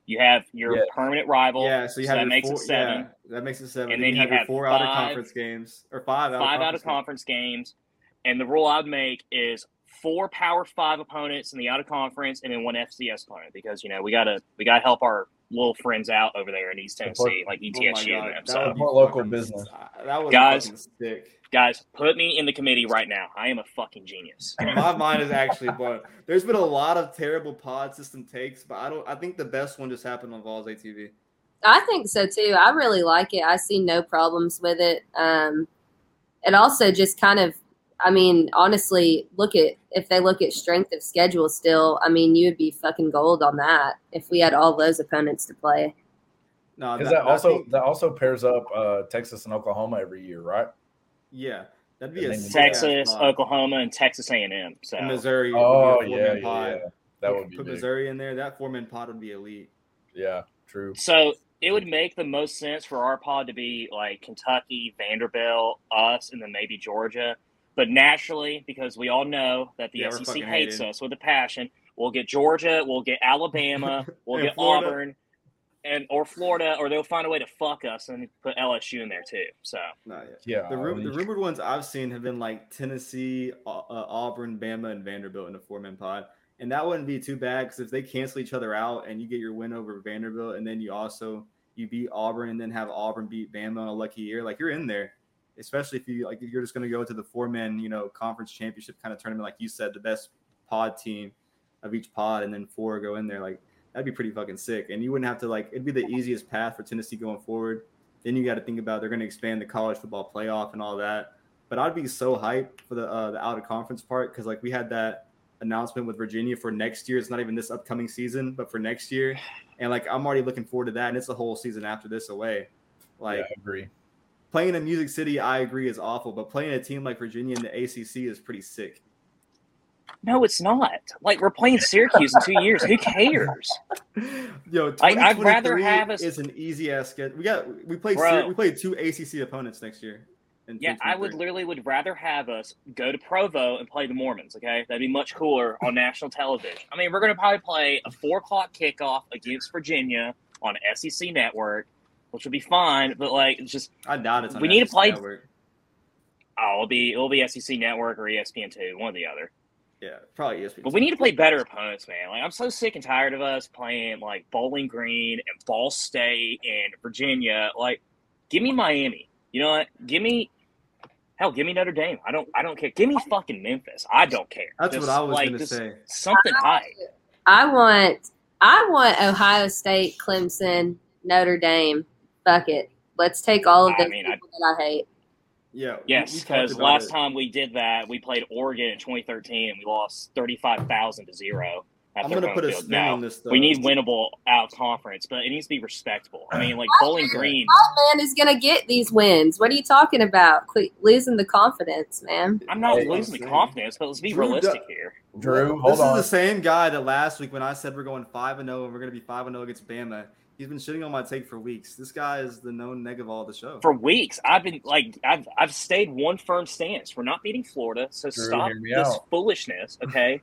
You have your Yeah. permanent rival. yeah, so you so have that your makes it seven. Yeah, that makes it seven. And then then you have have four out of conference games or five out five of out of conference conference games. And the rule I'd make is four Power Five opponents in the out of conference, and then one FCS opponent because you know we gotta we gotta help our little friends out over there in East Tennessee, like games. Oh my ETSU. God, and them. that So, would be More local business. That was Guys. sick. guys, put me in the committee right now. I am a fucking genius. [laughs] My mind is actually blown. There's been a lot of terrible pod system takes, but I don't. I think the best one just happened on Vols ATB. I think so too. I really like it. I see no problems with it. Um, it also just kind of, I mean, honestly, look at if they look at strength of schedule still. I mean, you would be fucking gold on that if we had all those opponents to play. No, Because that, that also think- that also pairs up uh, Texas and Oklahoma every year, right? yeah, that'd be a Texas. Oklahoma, and Texas A and M. So And Missouri. would be a Oh four-man yeah, yeah, yeah. That would be put big. Missouri in there. That four man pod would be elite. Yeah, true. So it would make the most sense for our pod to be like Kentucky, Vanderbilt, us, and then maybe Georgia. But nationally, because we all know that the Yeah, SEC hates hated. us with a passion, we'll get Georgia, we'll get Alabama, [laughs] we'll get Florida. Auburn, and or Florida, or they'll find a way to fuck us and put LSU in there too. So Not yet. Yeah, The, ru- the rumored ones I've seen have been like Tennessee, uh, Auburn, Bama, and Vanderbilt in a four man pod. And that wouldn't be too bad because if they cancel each other out and you get your win over Vanderbilt and then you also you beat Auburn and then have Auburn beat Bama on a lucky year, like you're in there. Especially if you like if you're just going to go to the four man you know conference championship kind of tournament like you said the best pod team of each pod and then four go in there like that'd be pretty fucking sick and you wouldn't have to like it'd be the easiest path for Tennessee going forward. Then you got to think about they're going to expand the college football playoff and all that. But I'd be so hyped for the uh, the out of conference part because like we had that announcement with Virginia for next year. It's not even this upcoming season, but for next year. And like I'm already looking forward to that. And it's a whole season after this away. Like yeah, I agree. Playing in Music City, I agree is awful, but playing a team like Virginia in the ACC is pretty sick. no, it's not. Like we're playing Syracuse in two years. Who cares? [laughs] Yo, I- I'd rather have us- is an easy ass schedule. We got we played Bro. We played two ACC opponents next year. Yeah, I would literally would rather have us go to Provo and play the Mormons. Okay, that'd be much cooler on national television. I mean, we're gonna probably play a four o'clock kickoff against Virginia on SEC Network, which would be fine. But like, it's just I doubt it's. On we need to play- Network. oh, it'll be it'll be SEC Network or ESPN two, one or the other. Yeah, probably ESPN. But we need to play better opponents, man. Like I'm so sick and tired of us playing like Bowling Green and Ball State and Virginia. Like, give me Miami. You know what? Give me hell. Give me Notre Dame. I don't. I don't care. Give me fucking Memphis. I don't care. That's Just, what I was like, gonna say. Something high. I want I want Ohio State, Clemson, Notre Dame. Fuck it. Let's take all of I those mean, I- that I hate. Yeah. Yes, because last it. time we did that, we played Oregon in 2013 and we lost 35,000 to zero. At I'm gonna home put a spin Now, on this. Though. we need winnable out conference, but it needs to be respectable. I mean, like Bowling Green. Man is gonna get these wins. What are you talking about? Quit losing the confidence, man. I'm not Hey, losing the saying. confidence, but let's be Drew realistic Duck- here. Drew, This hold is on. the same guy that last week when I said we're going five and zero and we're gonna be five and zero against Bama. He's been shitting on my take for weeks. This guy is the known neg of all the show. For weeks, I've been like, I've I've stayed one firm stance. We're not beating Florida, so Drew, stop this out. foolishness. [laughs] Okay,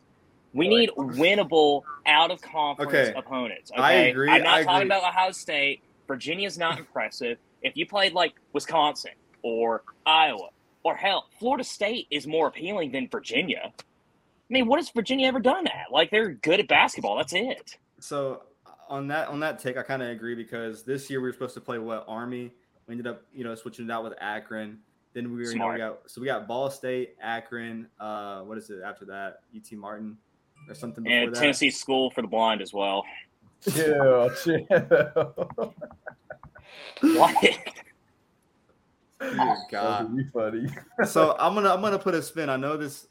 we need winnable out of conference Okay. opponents. Okay, I agree, I'm not I talking agree. about Ohio State. Virginia's not impressive. If you played like Wisconsin or Iowa or hell, Florida State is more appealing than Virginia. I mean, what has Virginia ever done that? Like they're good at basketball. That's it. So on that on that take, I kind of agree because this year we were supposed to play what Army. We ended up you know switching it out with Akron. Then we were you know we got so we got Ball State, Akron. Uh, what is it after that? UT Martin or something before And that. Tennessee School for the Blind as well. Chill, chill. What? Dear God. you funny. so I'm gonna I'm gonna put a spin. I know this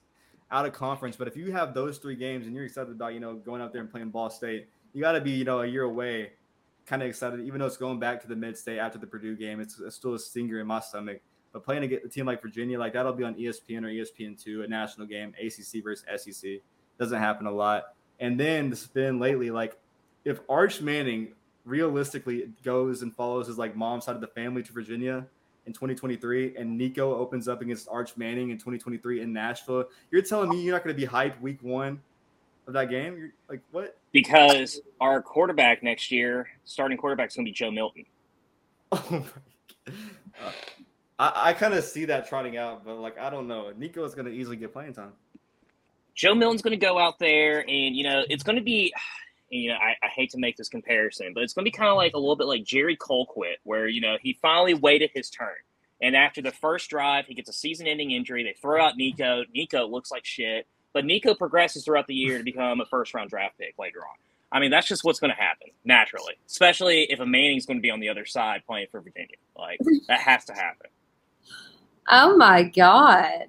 out of conference, but if you have those three games and you're excited about you know going out there and playing Ball State, you got to be you know a year away, kind of excited. Even though it's going back to the mid state after the Purdue game, it's, it's still a stinger in my stomach. But playing a, team like Virginia, like that'll be on ESPN or ESPN two, a national game, ACC versus SEC. Doesn't happen a lot. And then the spin lately, like if Arch Manning realistically goes and follows his like mom's side of the family to Virginia, in 2023 and Nico opens up against Arch Manning in 2023 in Nashville, you're telling me you're not going to be hyped week one of that game? You're like, what? Because our quarterback next year, starting quarterback, is going to be Joe Milton. [laughs] Oh uh, I, I kind of see that trotting out, but like, I don't know. Nico is going to easily get playing time. Joe Milton's going to go out there, and, you know, it's going to be [sighs] you know, I, I, hate to make this comparison, but it's going to be kind of like a little bit like Jerry Colquitt, where, you know, he finally waited his turn. And after the first drive, he gets a season ending injury. They throw out Nico. Nico looks like shit. But Nico progresses throughout the year to become a first round draft pick later on. I mean, that's just what's going to happen naturally, especially if a Manning's going to be on the other side playing for Virginia. Like, that has to happen. Oh my God.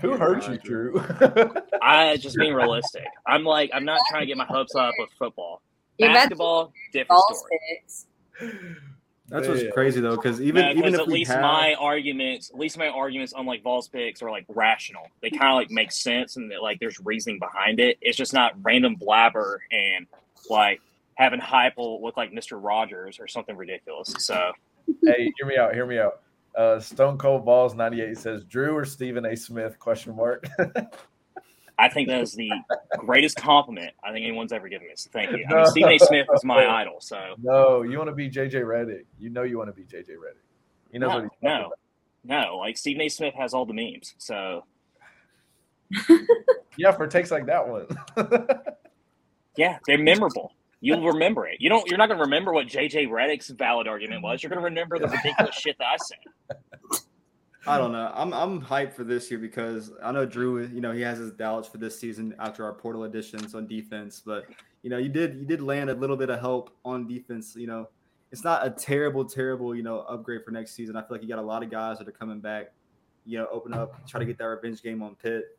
Who hurt you, Drew? I just being realistic. I'm like, I'm not trying to get my hopes up with football. Basketball, different story. That's what's crazy though, because even yeah, even if at least have... my arguments, at least my arguments on like Vols picks are like rational. They kind of like make sense and like there's reasoning behind it. It's just not random blabber and like having Heupel look like Mister Rogers or something ridiculous. So, hey, hear me out. Hear me out. Uh, Stone Cold Balls ninety eight says Drew or Stephen A. Smith? Question mark. [laughs] I think that is the [laughs] greatest compliment I think anyone's ever given me. So thank you. I mean, Stephen A. Smith is my [laughs] idol. So no, you want to be JJ Reddick. You know you want to be JJ Reddick. You know no, what no, about. no. Like Stephen A. Smith has all the memes. So [laughs] yeah, for takes like that one. yeah, they're memorable. You'll remember it. You don't. You're not going to remember what JJ Reddick's valid argument was. You're going to remember the ridiculous shit that I said. I don't know. I'm I'm hyped for this year because I know Drew. You know he has his doubts for this season after our portal additions on defense, but you know you did you did land a little bit of help on defense. You know it's not a terrible terrible you know upgrade for next season. I feel like you got a lot of guys that are coming back. You know, open up, try to get that revenge game on Pitt.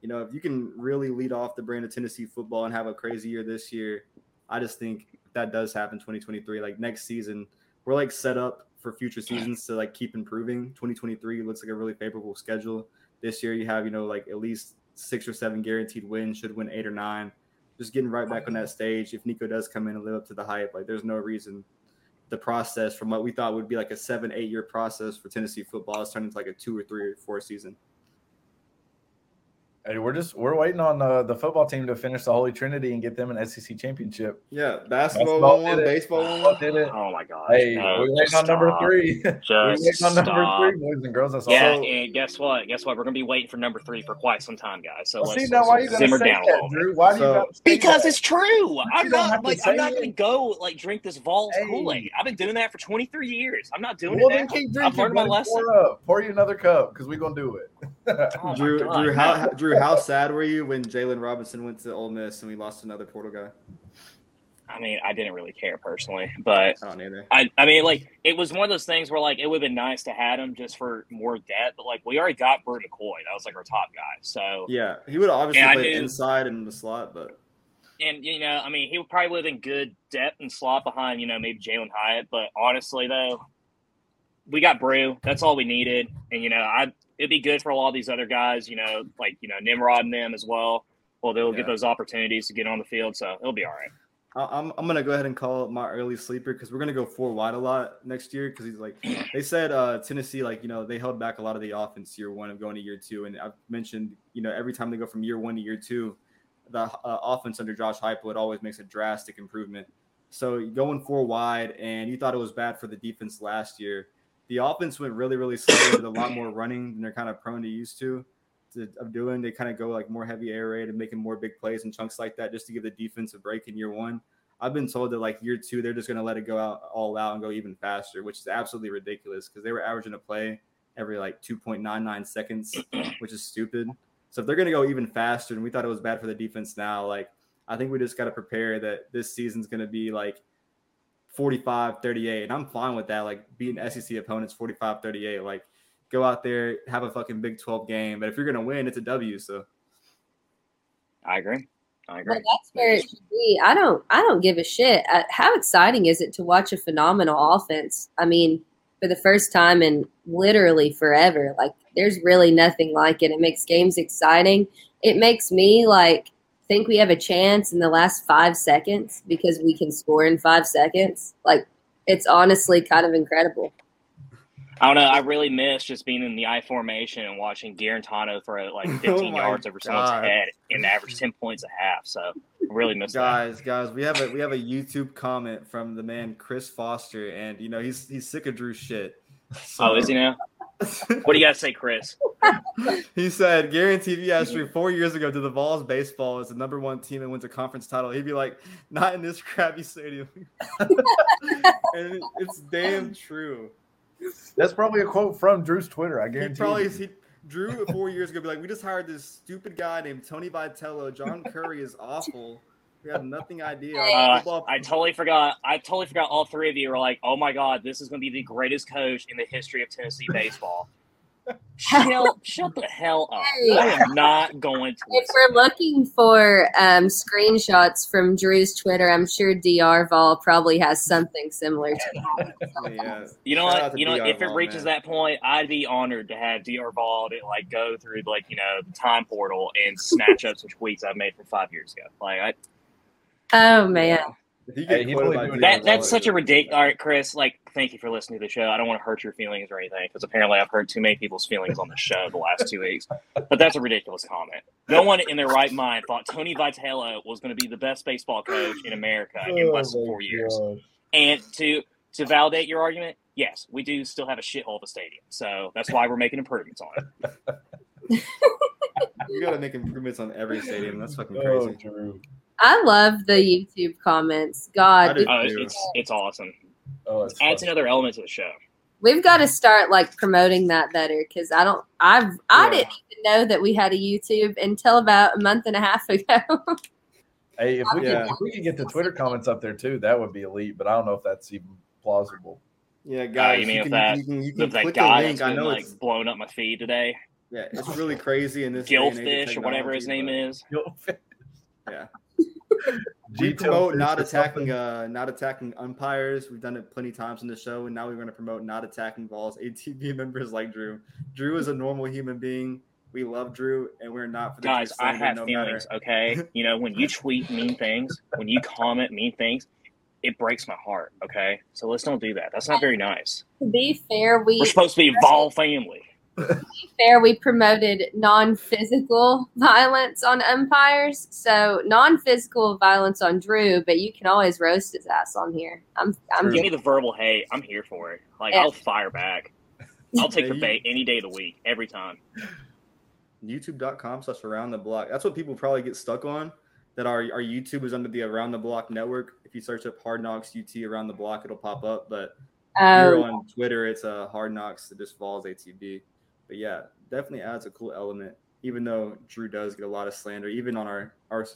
You know, if you can really lead off the brand of Tennessee football and have a crazy year this year, I just think that does happen 2023. Like next season, we're like set up for future seasons to like keep improving. 2023 looks like a really favorable schedule. This year you have, you know, like at least six or seven guaranteed wins, should win eight or nine. Just getting right back on that stage. If Nico does come in and live up to the hype, like there's no reason the process from what we thought would be like a seven, eight year process for Tennessee football is turning into like a two or three or four season. Hey, we're just we're waiting on uh, the football team to finish the Holy Trinity and get them an SEC championship. Yeah, basketball, basketball one, baseball one did it. Oh my god! Hey, no, [laughs] we're waiting on number three. Just we're waiting on number three, boys and girls. That's yeah, all. and guess what? Guess what? We're gonna be waiting for number three for quite some time, guys. So well, let's, see now why you simmer say down that, Drew? Why do you because that? it's true. I'm not like I'm not gonna go like drink this Vols Hey. Kool Aid. I've been doing that for 23 years. I'm not doing Well, it Well, then now. keep I've drinking. learned my lesson. Pour up. Pour you another cup because we're gonna do it. [laughs] Oh Drew, Drew, how, Drew, how sad were you when Jalen Robinson went to Ole Miss and we lost another portal guy? I mean, I didn't really care personally, but I, don't I, I mean, like it was one of those things where like it would have been nice to have him just for more depth, but like we already got Bru McCoy. That was like our top guy. So Yeah, he would obviously Yeah, played knew- inside and in the slot, but and you know, I mean, he would probably would have been good depth and slot behind, you know, maybe Jalin Hyatt. But honestly, though, we got Bru. That's all we needed, and you know, I it'd be good for a lot of these other guys, you know, like you know Nimrod and them as well. Well, they'll Yeah. get those opportunities to get on the field, so it'll be all right. I'm I'm gonna go ahead and call my early sleeper because we're gonna go four wide a lot next year because he's like [clears throat] they said uh, Tennessee like you know they held back a lot of the offense year one of going to year two and I've mentioned you know every time they go from year one to year two the uh, offense under Josh Heupel it always makes a drastic improvement. So going four wide and you thought it was bad for the defense last year. The offense went really really slow with a lot more running than they're kind of prone to used to. To, of doing they kind of go like more heavy air raid and making more big plays and chunks like that just to give the defense a break in year one. I've been told that like year two, they're just going to let it go out all out and go even faster, which is absolutely ridiculous because they were averaging a play every like 2.99 seconds, [clears throat] which is stupid. So if they're going to go even faster, and we thought it was bad for the defense now, like I think we just got to prepare that this season's going to be like 45 38. And I'm fine with that, like beating SEC opponents 45 38. Like go out there, have a fucking Big 12 game. But if you're going to win, it's a W. So I agree. I agree. Well, that's where it should be. I don't. I don't give a shit. Uh, how exciting is it to watch a phenomenal offense? I mean, for the first time in literally forever. Like, there's really nothing like it. It makes games exciting. It makes me like think we have a chance in the last five seconds because we can score in five seconds. Like, it's honestly kind of incredible. I don't know. I really miss just being in the I formation and watching Guarantano throw like [laughs] 15 Oh yards over someone's God. head and average 10 points a half. So really miss that. guys, guys, we have a we have a YouTube comment from the man Chris Foster, and you know he's he's sick of Drew's shit. Oh, is he now? What do you got to say, Chris? [laughs] he said, "Guarantee if you asked Drew four years ago, do the Vols baseball is the number one team and wins a conference title?" He'd be like, "Not in this crappy stadium." [laughs] and it's damn true. That's probably a quote from Drew's Twitter. I He guarantee. probably you. he, Drew four years ago be like, "We just hired this stupid guy named Tony Vitello. John Currie is awful. We have nothing idea." Uh, I totally forgot. I totally forgot. All three of you were like, "Oh my god, this is going to be the greatest coach in the history of Tennessee baseball." [laughs] shut, shut the hell up! I am not going to. If we're looking for um, screenshots from Drew's Twitter, I'm sure Dr. Vol probably has something similar to that. [laughs] yeah. You know Shout what? You know, DR if it reaches man. that point, I'd be honored to have Dr. Vol to like go through like you know the time portal and snatch up some tweets I've made from five years ago. Like I, Oh man, If Hey, get he's quoted only by doing DR that that's such a ridiculous. All right, Chris. Like, thank you for listening to the show. I don't want to hurt your feelings or anything because apparently I've hurt too many people's feelings on the show the last two weeks. But that's a ridiculous comment. No one in their right mind thought Tony Vitello was going to be the best baseball coach in America in oh less than Oh my four years. And to to validate your argument, yes, we do still have a shithole of a stadium. So that's why we're making improvements on it. [laughs] we gotta make improvements on every stadium. That's fucking Oh, crazy. Drew. I love the YouTube comments. God, do. Oh, it's, it's it's awesome. Oh, it's Adds funny. another element to the show. we've got to start like promoting that better because I don't. I've I Yeah. didn't even know that we had a YouTube until about a month and a half ago. [laughs] Hey, if we Yeah. could, if we could get the Twitter comments up there too, that would be elite. But I don't know if that's even plausible. Yeah, uh, guys, you mean you, can, that- you can you can With that click the link. that's I know like it's blowing up my feed today, yeah, it's really crazy in this day and Gilfish or whatever his name technology, is. Yeah. G but We Till promote not attacking uh not attacking umpires. We've done it plenty times in the show, and now we're going to promote not attacking balls. [laughs] ATB members like Drew. Drew is a normal human being. We love Drew, and we're not for the Guys, I have no feelings. matter. Okay, [laughs] you know when you tweet mean things, when you comment mean things, it breaks my heart. Okay, so let's don't do that. That's not very nice. to be fair, we We're supposed to be ball family. Fair we promoted non-physical violence on umpires, so non-physical violence on Drew, but you can always roast his ass on here. I'm I'm Give me the verbal hate. I'm here for it. Like Yeah. I'll fire back. I'll take Yeah, the bait any day of the week, every time. youtube.com slash around the block that's what people probably get stuck on that our, our youtube is under the around the block network if you search up hard knocks ut around the block it'll pop up but here um, on twitter it's a uh, hard knocks it just vols atb but yeah definitely adds a cool element even though drew does get a lot of slander even on our our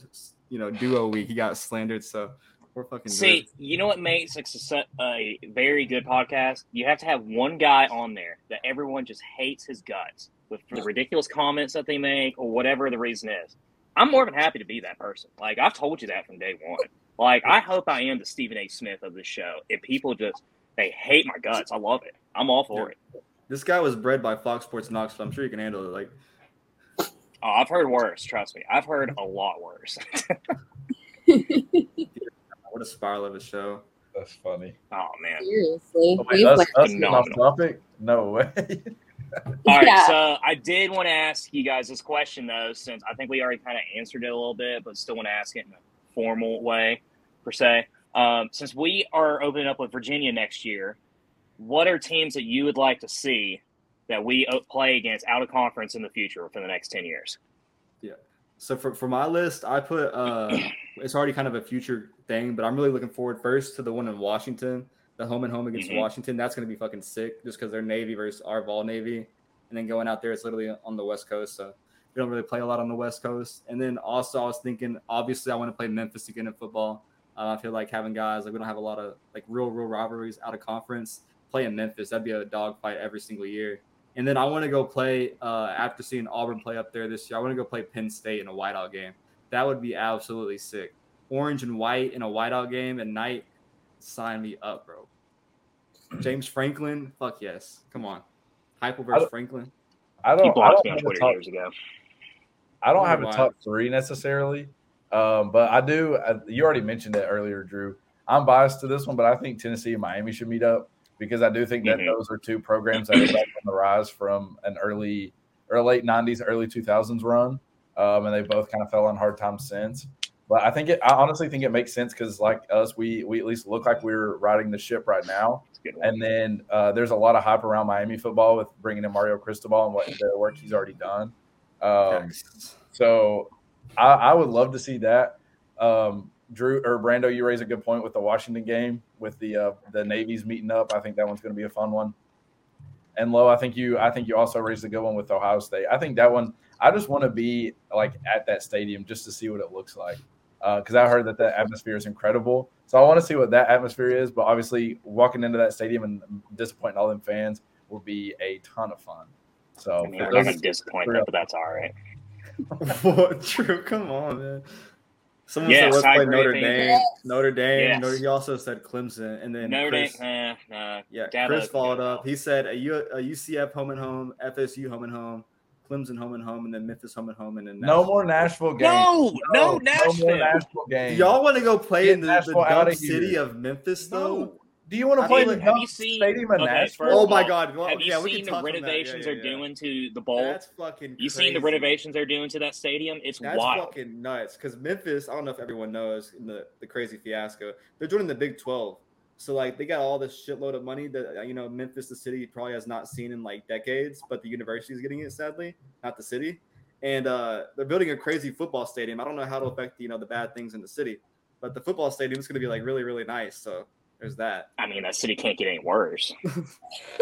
you know duo week he got slandered so we're fucking See, good. you know what makes a, a very good podcast? You have to have one guy on there that everyone just hates his guts with the ridiculous comments that they make or whatever the reason is. I'm more than happy to be that person. Like I've told you that from day one. Like I hope I am the Stephen A. Smith of this show. If people just they hate my guts, I love it. I'm all for it. This guy was bred by fox sports knoxville i'm sure you can handle it like Oh, I've heard worse. Trust me, I've heard a lot worse. [laughs] what a spiral of a show That's funny. oh man. seriously, Oh, wait, we've us, learned- us getting off topic? No way. All right, Yeah. so I did want to ask you guys this question though, since I think we already kind of answered it a little bit, but still want to ask it in a formal way, per se. Um, since we are opening up with Virginia next year, what are teams that you would like to see that we uh, play against out of conference in the future for the next ten years? Yeah. So for, for my list, I put uh [clears throat] it's already kind of a future thing, but I'm really looking forward first to the one in Washington, the home and home against Mhm. Washington. That's gonna be fucking sick just because they're Navy versus our Vol Navy. And then going out there, it's literally on the West Coast. So we don't really play a lot on the West Coast. And then also I was thinking, obviously I want to play Memphis again in football. Uh, I feel like having guys like we don't have a lot of like real, real rivalries out of conference. Play in Memphis, that'd be a dogfight every single year. And then I want to go play uh, after seeing Auburn play up there this year. I want to go play Penn State in a whiteout game. That would be absolutely sick. Orange and white in a whiteout game at night. Sign me up, bro. James Franklin, fuck yes. Come on, Heupel versus don't- Franklin. I don't. I blocked don't me on have a Twitter top, years ago. I don't have a top three necessarily, um, but I do. Uh, you already mentioned it earlier, Drew. I'm biased to this one, but I think Tennessee and Miami should meet up. Because I do think that Mhm. those are two programs that are back on the rise from an early or late '90s, early 2000s run, um, and they both kind of fell on hard times since. But I think it, I honestly think it makes sense because, like us, we we at least look like we're riding the ship right now. It's a good one. And then uh, there's a lot of hype around Miami football with bringing in Mario Cristobal and what the work he's already done. Um, so I, I would love to see that. Um, Drew or Brando, you raise a good point with the Washington game with the uh, the Navy's meeting up. I think that one's going to be a fun one. And Low, I think you I think you also raised a good one with Ohio State. I think that one. I just want to be like at that stadium just to see what it looks like because I heard that the atmosphere is incredible. So I want to see what that atmosphere is. But obviously, walking into that stadium and disappointing all them fans will be a ton of fun. So I mean, for we're not going to disappoint them, but that's all right. what? [laughs] True. Come on, man. Someone Yes, said let's play Notre. Dame. Yes. Notre Dame. Yes. Notre, he also said Clemson, and then Notre Dame, Chris, eh, nah, yeah, Dabo Chris followed go. up. He said a, U, a UCF home and home, FSU home and home, Clemson home and home, and then Memphis home and home, and then no more Nashville games. No, no, more Nashville. Nashville Do games. y'all want to go play Get in the, the dumb city of Memphis, though? No. Do you want I to play mean, in the have you seen- stadium in okay, Nashville? Oh my God! Well, Have you yeah, we seen can the touch on that. renovations Yeah, they're yeah, yeah. doing to the bowl? That's fucking. you seen the renovations they're doing to that stadium? It's That's wild. fucking nuts. Because Memphis, I don't know if everyone knows in the, the crazy fiasco, they're joining the Big 12. So like they got all this shitload of money that uh, you know Memphis, the city, probably has not seen in like decades, but the university is getting it sadly, not the city. And uh, they're building a crazy football stadium. I don't know how to affect you know the bad things in the city, but the football stadium is going to be like really really nice. So there's that. I mean, that city can't get any worse. [laughs] [laughs]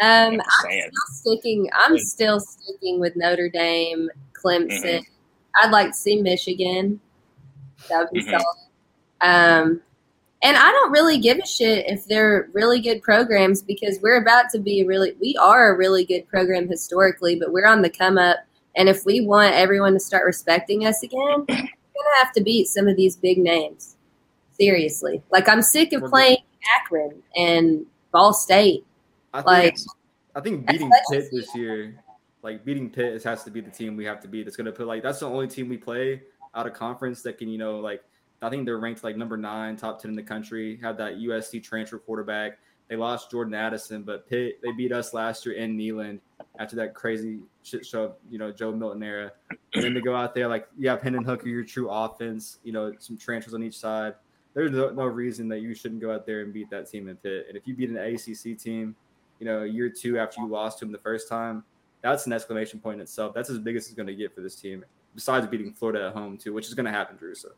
Um, I'm just saying. still sticking. I'm still sticking with Notre Dame, Clemson. Mhm. I'd like to see Michigan. That would be Mhm. solid. Um, and I don't really give a shit if they're really good programs because we're about to be a really. We are a really good program historically, but we're on the come up. And if we want everyone to start respecting us again, we're gonna have to beat some of these big names. Seriously, like I'm sick of We're playing Akron and Ball State. I think Like- I think beating Pitt this year, like beating Pitt, has to be the team we have to beat. That's going to put like that's the only team we play out of conference that can you know like I think they're ranked like number nine, top ten in the country. Have that USC transfer quarterback. They lost Jordan Addison, but Pitt they beat us last year in Neyland after that crazy shit show, you know, Joe Milton era. And then to go out there like you have Hendon Hooker, your true offense, you know, some transfers on each side. There's no, no reason that you shouldn't go out there and beat that team in Pitt. And if you beat an ACC team, you know, year two after you lost to them the first time, that's an exclamation point in itself. That's as big as it's going to get for this team. Besides beating Florida at home too, which is going to happen, Drew. So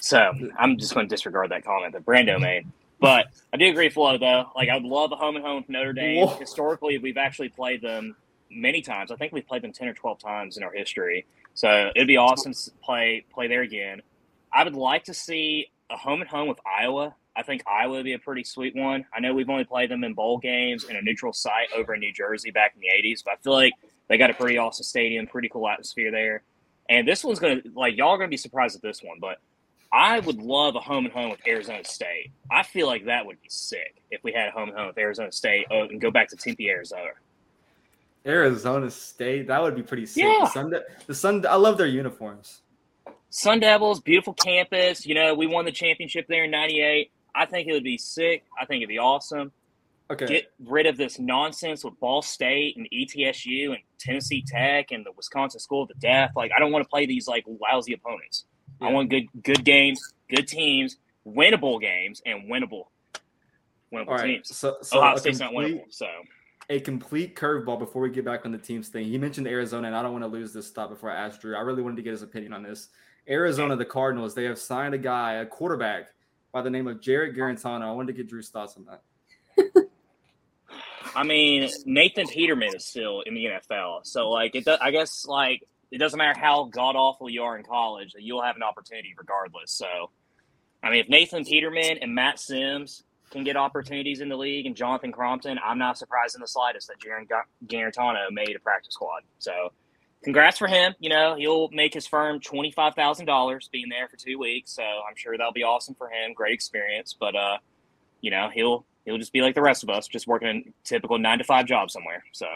So I'm just going to disregard that comment that Brando made. But I do agree, Flo. Though, like I would love a home and home with Notre Dame. Whoa. Historically, we've actually played them many times. I think we've played them ten or twelve times in our history. So it'd be awesome to play play there again. I would like to see a home and home with Iowa. I think Iowa would be a pretty sweet one. I know we've only played them in bowl games in a neutral site over in New Jersey back in the '80s, but I feel like they got a pretty awesome stadium, pretty cool atmosphere there. And this one's gonna like y'all are gonna be surprised at this one, but I would love a home and home with Arizona State. I feel like that would be sick if we had a home and home with Arizona State oh, and go back to Tempe, Arizona. Arizona State, that would be pretty sick. Yeah. The Sun, the Sun, I love their uniforms. Sun Devils, beautiful campus. You know, we won the championship there in '98. I think it would be sick. I think it'd be awesome. Okay, Get rid of this nonsense with Ball State and ETSU and Tennessee Tech and the Wisconsin School of the Deaf. Like, I don't want to play these like lousy opponents. I want good good games, good teams, winnable games, and winnable winnable all right. teams. So, so Ohio State's not complete, winnable, so a complete curveball before we get back on the teams thing. He mentioned Arizona, and I don't want to lose this stop before I ask Drew. I really wanted to get his opinion on this. Arizona, the Cardinals, they have signed a guy, a quarterback by the name of Jarrett Guarantano. I wanted to get Drew's thoughts on that. [laughs] I mean, Nathan Peterman is still in the NFL, so like it. Do, I guess like it doesn't matter how god awful you are in college, that you'll have an opportunity regardless. So, I mean, if Nathan Peterman and Matt Simms can get opportunities in the league, and Jonathan Crompton, I'm not surprised in the slightest that Jaron Ga- Guarantano made a practice squad. So, congrats for him. You know, he'll make his firm twenty five thousand dollars being there for two weeks. So I'm sure that'll be awesome for him. Great experience, but uh, you know, he'll he'll just be like the rest of us, just working a typical nine to five job somewhere. So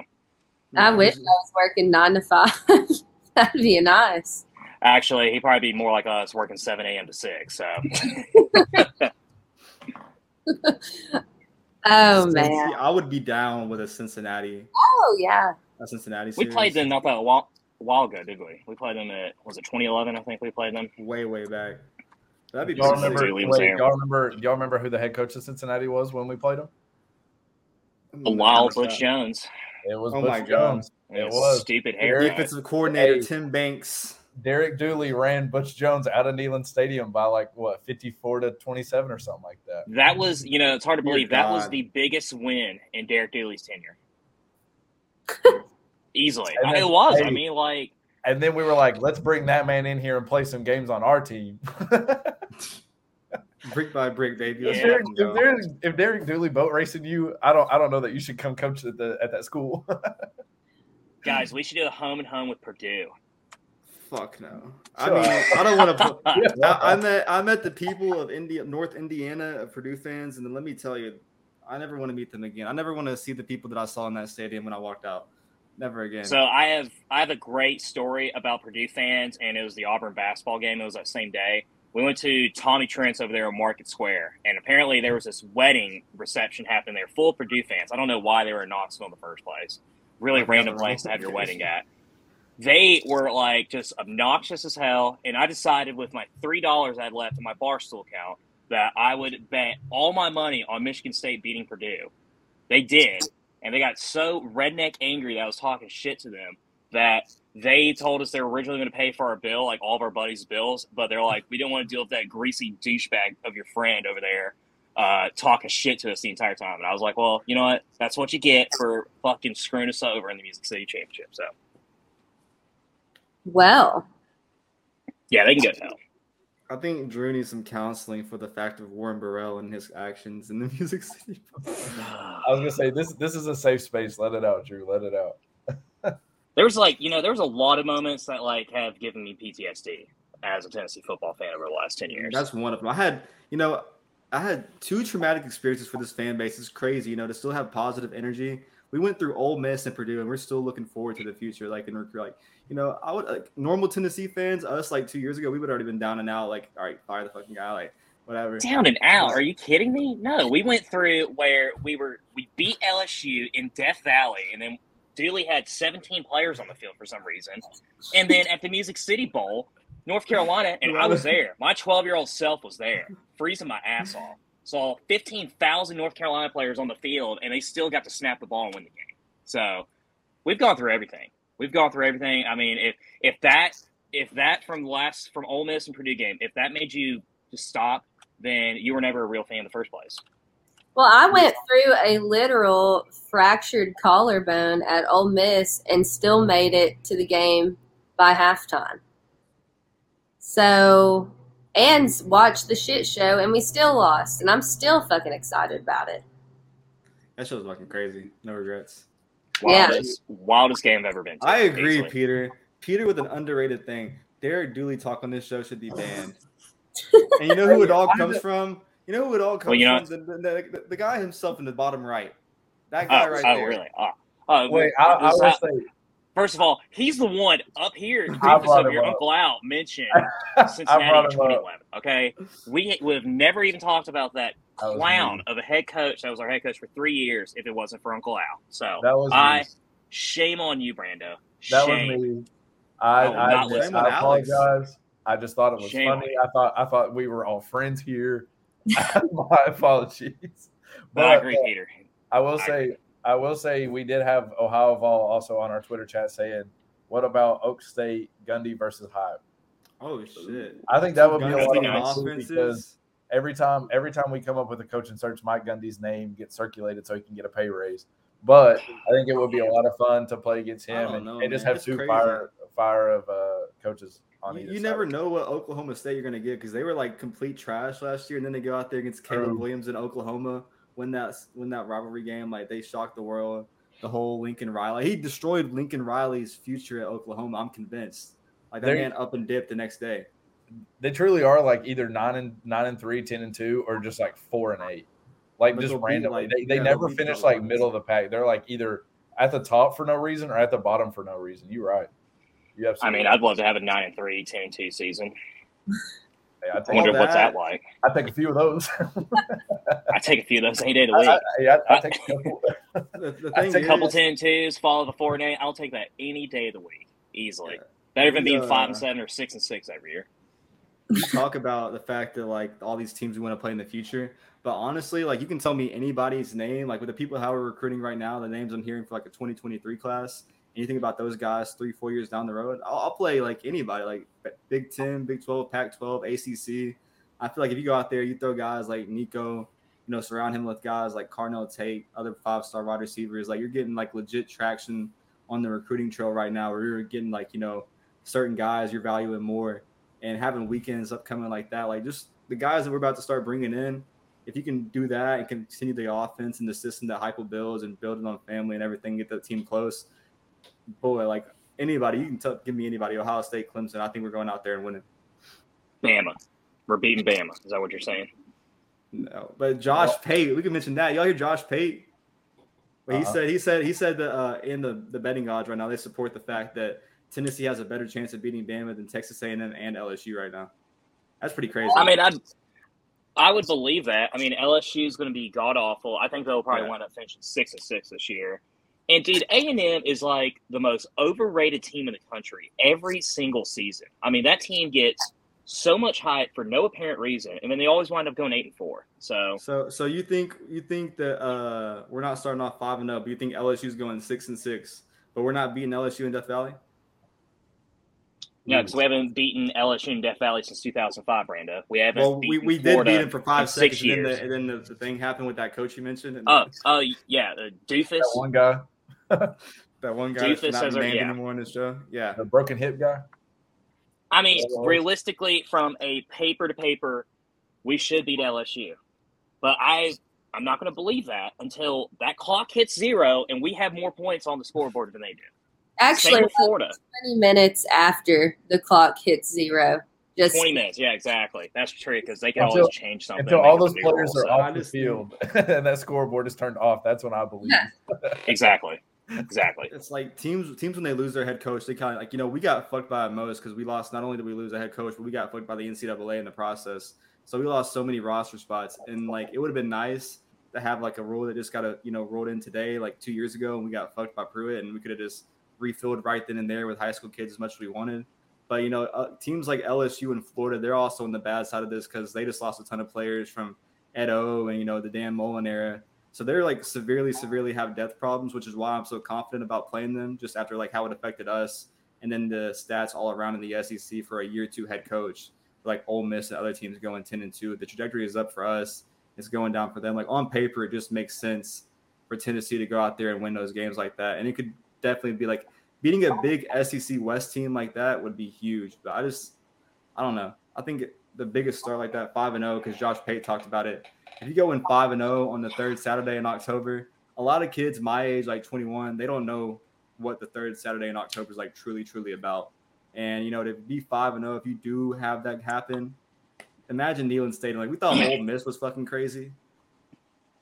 I wish I was working nine to five. [laughs] That'd be nice. actually, he'd probably be more like us, working seven a.m. to six. So [laughs] oh man. I would be down with a Cincinnati, Oh yeah. a Cincinnati. We Series. played them not that while, while ago, did we? We played them at was it 2011? I think we played them. way, way back. That'd be Y'all remember? sick. Dooley was wait, y'all remember? Y'all remember who the head coach of Cincinnati was when we played them? A mm, wild Butch Jones. It was Oh Butch my God. Jones. and It was. stupid hair. Defensive coordinator Hey. Tim Banks. Derek Dooley ran Butch Jones out of Neyland Stadium by like what fifty-four to twenty-seven or something like that. That was, you know, it's hard to Dear believe that was the biggest win in Derek Dooley's tenure. [laughs] Easily, And then- it was. I mean, like, And then we were like, let's bring that man in here and play some games on our team. [laughs] Brick by brick, baby. Let's if, Yeah. Derek, fucking if, go. Derek, if Derek Dooley boat racing you, I don't I don't know that you should come coach at the at that school. [laughs] guys, we should do a home and home with Purdue. Fuck no. I mean, I don't want to put. [laughs] I, I met I met the people of India, North Indiana, of Purdue fans, and then let me tell you, I never want to meet them again. I never want to see the people that I saw in that stadium when I walked out. Never again. So I have I have a great story about Purdue fans, and it was the Auburn basketball game. It was that same day. We went to Tommy Trent's over there on Market Square, and apparently there was this wedding reception happening there, full of Purdue fans. I don't know why they were in Knoxville in the first place. Really oh, Like, random place to have your wedding at. They were like just obnoxious as hell, and I decided with my three dollars I had left in my barstool account that I would bet all my money on Michigan State beating Purdue. They did, and they got so redneck angry that I was talking shit to them that they told us they were originally going to pay for our bill, like all of our buddies' bills, but they're like, we don't want to deal with that greasy douchebag of your friend over there uh, talking shit to us the entire time. And I was like, well, you know what? That's what you get for fucking screwing us over in the Music City Championship. So, Well, yeah, they can go to hell. I think Drew needs some counseling for the fact of Warren Burrell and his actions in the [laughs] Music City. I was gonna say this this is a safe space. Let it out, Drew. Let it out. There was like, you know, there was a lot of moments that like have given me PTSD as a Tennessee football fan over the last 10 years. That's one of them. I had, you know, I had two traumatic experiences for this fan base. It's crazy, you know, to still have positive energy. We went through Ole Miss and Purdue, and we're still looking forward to the future. Like in recruit, like you know, I would like normal Tennessee fans. Us like two years ago, we would already been down and out. Like, all right, fire the fucking guy. Like, whatever. down and out. Are you kidding me? No, we went through where we were we beat LSU in Death Valley, and then Dooley had 17 players on the field for some reason, and then at the Music City Bowl, North Carolina, and I was there. My 12 year old self was there, freezing my ass off. Saw 15,000 North Carolina players on the field, and they still got to snap the ball and win the game. So we've gone through everything. We've gone through everything. I mean, if if that if that from last from Ole Miss and Purdue game, if that made you just stop, then you were never a real fan in the first place. well, I went through a literal fractured collarbone at Ole Miss and still made it to the game by halftime. So, and watched the shit show, and we still lost, and I'm still fucking excited about it. That show's fucking crazy. No regrets. Yeah. Wildest, wildest game I've ever been to. I agree, easily. Peter. Peter with an underrated thing. Derek Dooley talk on this show should be banned. [laughs] and you know who it all comes from? You know who it all comes Well, you know- from? The, the, the, the guy himself in the bottom right. That oh, guy Oh, right oh there. really? Oh. Oh, Wait, I, I this- will say First of all, he's the one up here. Brought of your up. Uncle Al mentioned [laughs] Cincinnati brought in him up. 2011. Okay, we would have never even talked about that That clown me. of a head coach that was our head coach for three years if it wasn't for Uncle Al. So That was I me. shame on you, Brando. That Shame. was me. I, I I, just- I Shame on Alex. apologize. I just thought it was Shame funny. I thought I thought we were all friends here. [laughs] My apologies. But I agree, uh, Peter. I will say, I will say, we did have Ohio Vol also on our Twitter chat saying, "What about Oak State Gundy versus Hive?" Oh shit! I think that would be a lot of fun offenses. because every time, every time we come up with a coach and search, Mike Gundy's name gets circulated so he can get a pay raise. But I think it would be a lot of fun to play against him and, know, and just have It's two crazy. fire fire of uh, coaches on You, you never know what Oklahoma State you're gonna get because they were like complete trash last year, and then they go out there against Caleb True. Williams in Oklahoma, win that win that rivalry game. Like they shocked the world. The whole Lincoln Riley, he destroyed Lincoln Riley's future at Oklahoma. I'm convinced. Like that There- man up and dipped the next day. They truly are like either nine and nine and three, 10 and two, or just like four and eight. Like But just randomly. like- they they yeah, never finish like ones. middle of the pack. They're like either at the top for no reason or at the bottom for no reason. You're right. You I mean, I'd love to have a nine and three, 10 and two season. [laughs] Hey, I I wonder All what's that- that like. I take a few of those. [laughs] I take a few of those any day of the week. I, yeah, I take a couple. [laughs] The, the I thing take a couple is- 10 twos, follow the four and eight. I'll take that any day of the week, easily. Yeah. Better than We, being five uh, and seven or six and six every year. we talk about the fact that like all these teams we want to play in the future, but honestly, like you can tell me anybody's name, like with the people how we're recruiting right now, the names I'm hearing for like a 2023 class. Anything about those guys three, four years down the road, I'll, I'll play like anybody, like Big Ten, Big 12, Pac 12, ACC. I feel like if you go out there, you throw guys like Nico, you know, surround him with guys like Carnell Tate, other five star wide receivers, like you're getting like legit traction on the recruiting trail right now, where you're getting like, you know, certain guys you're valuing more and having weekends upcoming like that, like just the guys that we're about to start bringing in, if you can do that and continue the offense and the system that Heupel builds and building on family and everything, get the team close, boy, like anybody, you can t- give me anybody, Ohio State, Clemson. I think we're going out there and winning. Bama. We're beating Bama. Is that what you're saying? No, but Josh Pate, we can mention that. Y'all hear Josh Pate? Well, he Uh-huh. said he said he said that uh, in the the betting odds right now they support the fact that Tennessee has a better chance of beating Bama than Texas A&M and LSU right now. That's pretty crazy. I mean, I I would believe that. I mean, LSU is going to be god awful. I think they'll probably Yeah. wind up finishing six and six this year. And dude, A and M is like the most overrated team in the country every single season. I mean, that team gets so much hype for no apparent reason, and then they always wind up going eight and four. So So, so you think you think that uh, we're not starting off five and zero, but you think LSU's going six and six, but we're not beating LSU in Death Valley? no, because we haven't beaten LSU in Death Valley since 2005, Brando. We haven't. Well, we, we did Florida beat him for five in six seconds, and then, years. the, and then the, the thing happened with that coach you mentioned. And Oh, oh yeah, the doofus. That one guy, [laughs] that one guy that's not says our- named yeah. anymore in this show. Yeah, the broken hip guy. I mean, realistically, from a paper to paper, we should beat LSU. But I, I'm not going to believe that until that clock hits zero and we have more points on the scoreboard than they do. Actually, Florida. 20 minutes after the clock hits zero. Just 20 minutes. Yeah, exactly. That's true because they can Until- always change something. Until all those players rule, are so- off the field [laughs] and that scoreboard is turned off, that's when I believe. [laughs] Exactly. Exactly. it's like teams teams when they lose their head coach, they kind of like you know we got fucked by most because we lost. Not only did we lose a head coach, but we got fucked by the NCAA in the process. So we lost so many roster spots, and like it would have been nice to have like a rule that just got a you know rolled in today, like two years ago, and we got fucked by Pruitt, and we could have just refilled right then and there with high school kids as much as we wanted. But you know, uh, teams like LSU and Florida, they're also on the bad side of this because they just lost a ton of players from Ed O and you know the Dan Mullen era. So they're like severely, severely have depth problems, which is why I'm so confident about playing them. Just after like how it affected us, and then the stats all around in the SEC for a year two head coach, like Ole Miss and other teams going ten and two. The trajectory is up for us. It's going down for them. Like on paper, it just makes sense for Tennessee to go out there and win those games like that. And it could definitely be like beating a big SEC West team like that would be huge. But I just, I don't know. I think the biggest start like that, five and oh, zero, because Josh Pate talked about it. If you go in five and zero on the third Saturday in October, a lot of kids my age, like 21, they don't know what the third Saturday in October is like truly, truly about. And you know, to be five and zero, if you do have that happen, imagine Neyland Stadium. Like we thought Ole Miss was fucking crazy.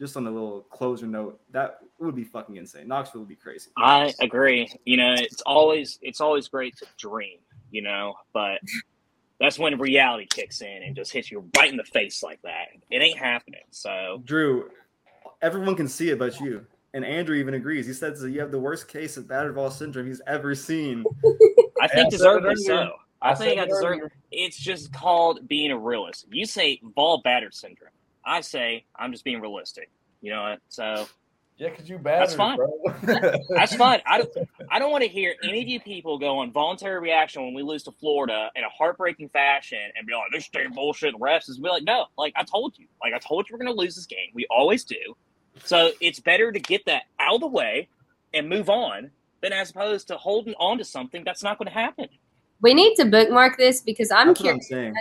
Just on a little closer note, that would be fucking insane. Knoxville would be crazy. I agree. You know, it's always it's always great to dream, you know, but that's when reality kicks in and just hits you right in the face like that. It ain't happening. So Drew, everyone can see it but you. And Andrew even agrees. He says that you have the worst case of battered Vol syndrome he's ever seen. [laughs] I I think said it deservedly so. I, think I said it deserve. earlier. It's just called being a realist. You say Vol battered syndrome. I say I'm just being realistic. You know what? So Yeah, because you battered, That's fine. bro. [laughs] that's fine. I don't. [laughs] I don't want to hear any of you people go on voluntary reaction when we lose to Florida in a heartbreaking fashion and be like, "This damn bullshit." The refs is be like, "No, like I told you. Like I told you, we're going to lose this game. We always do. So it's better to get that out of the way and move on than as opposed to holding on to something that's not going to happen." We need to bookmark this because I'm That's what I'm curious saying.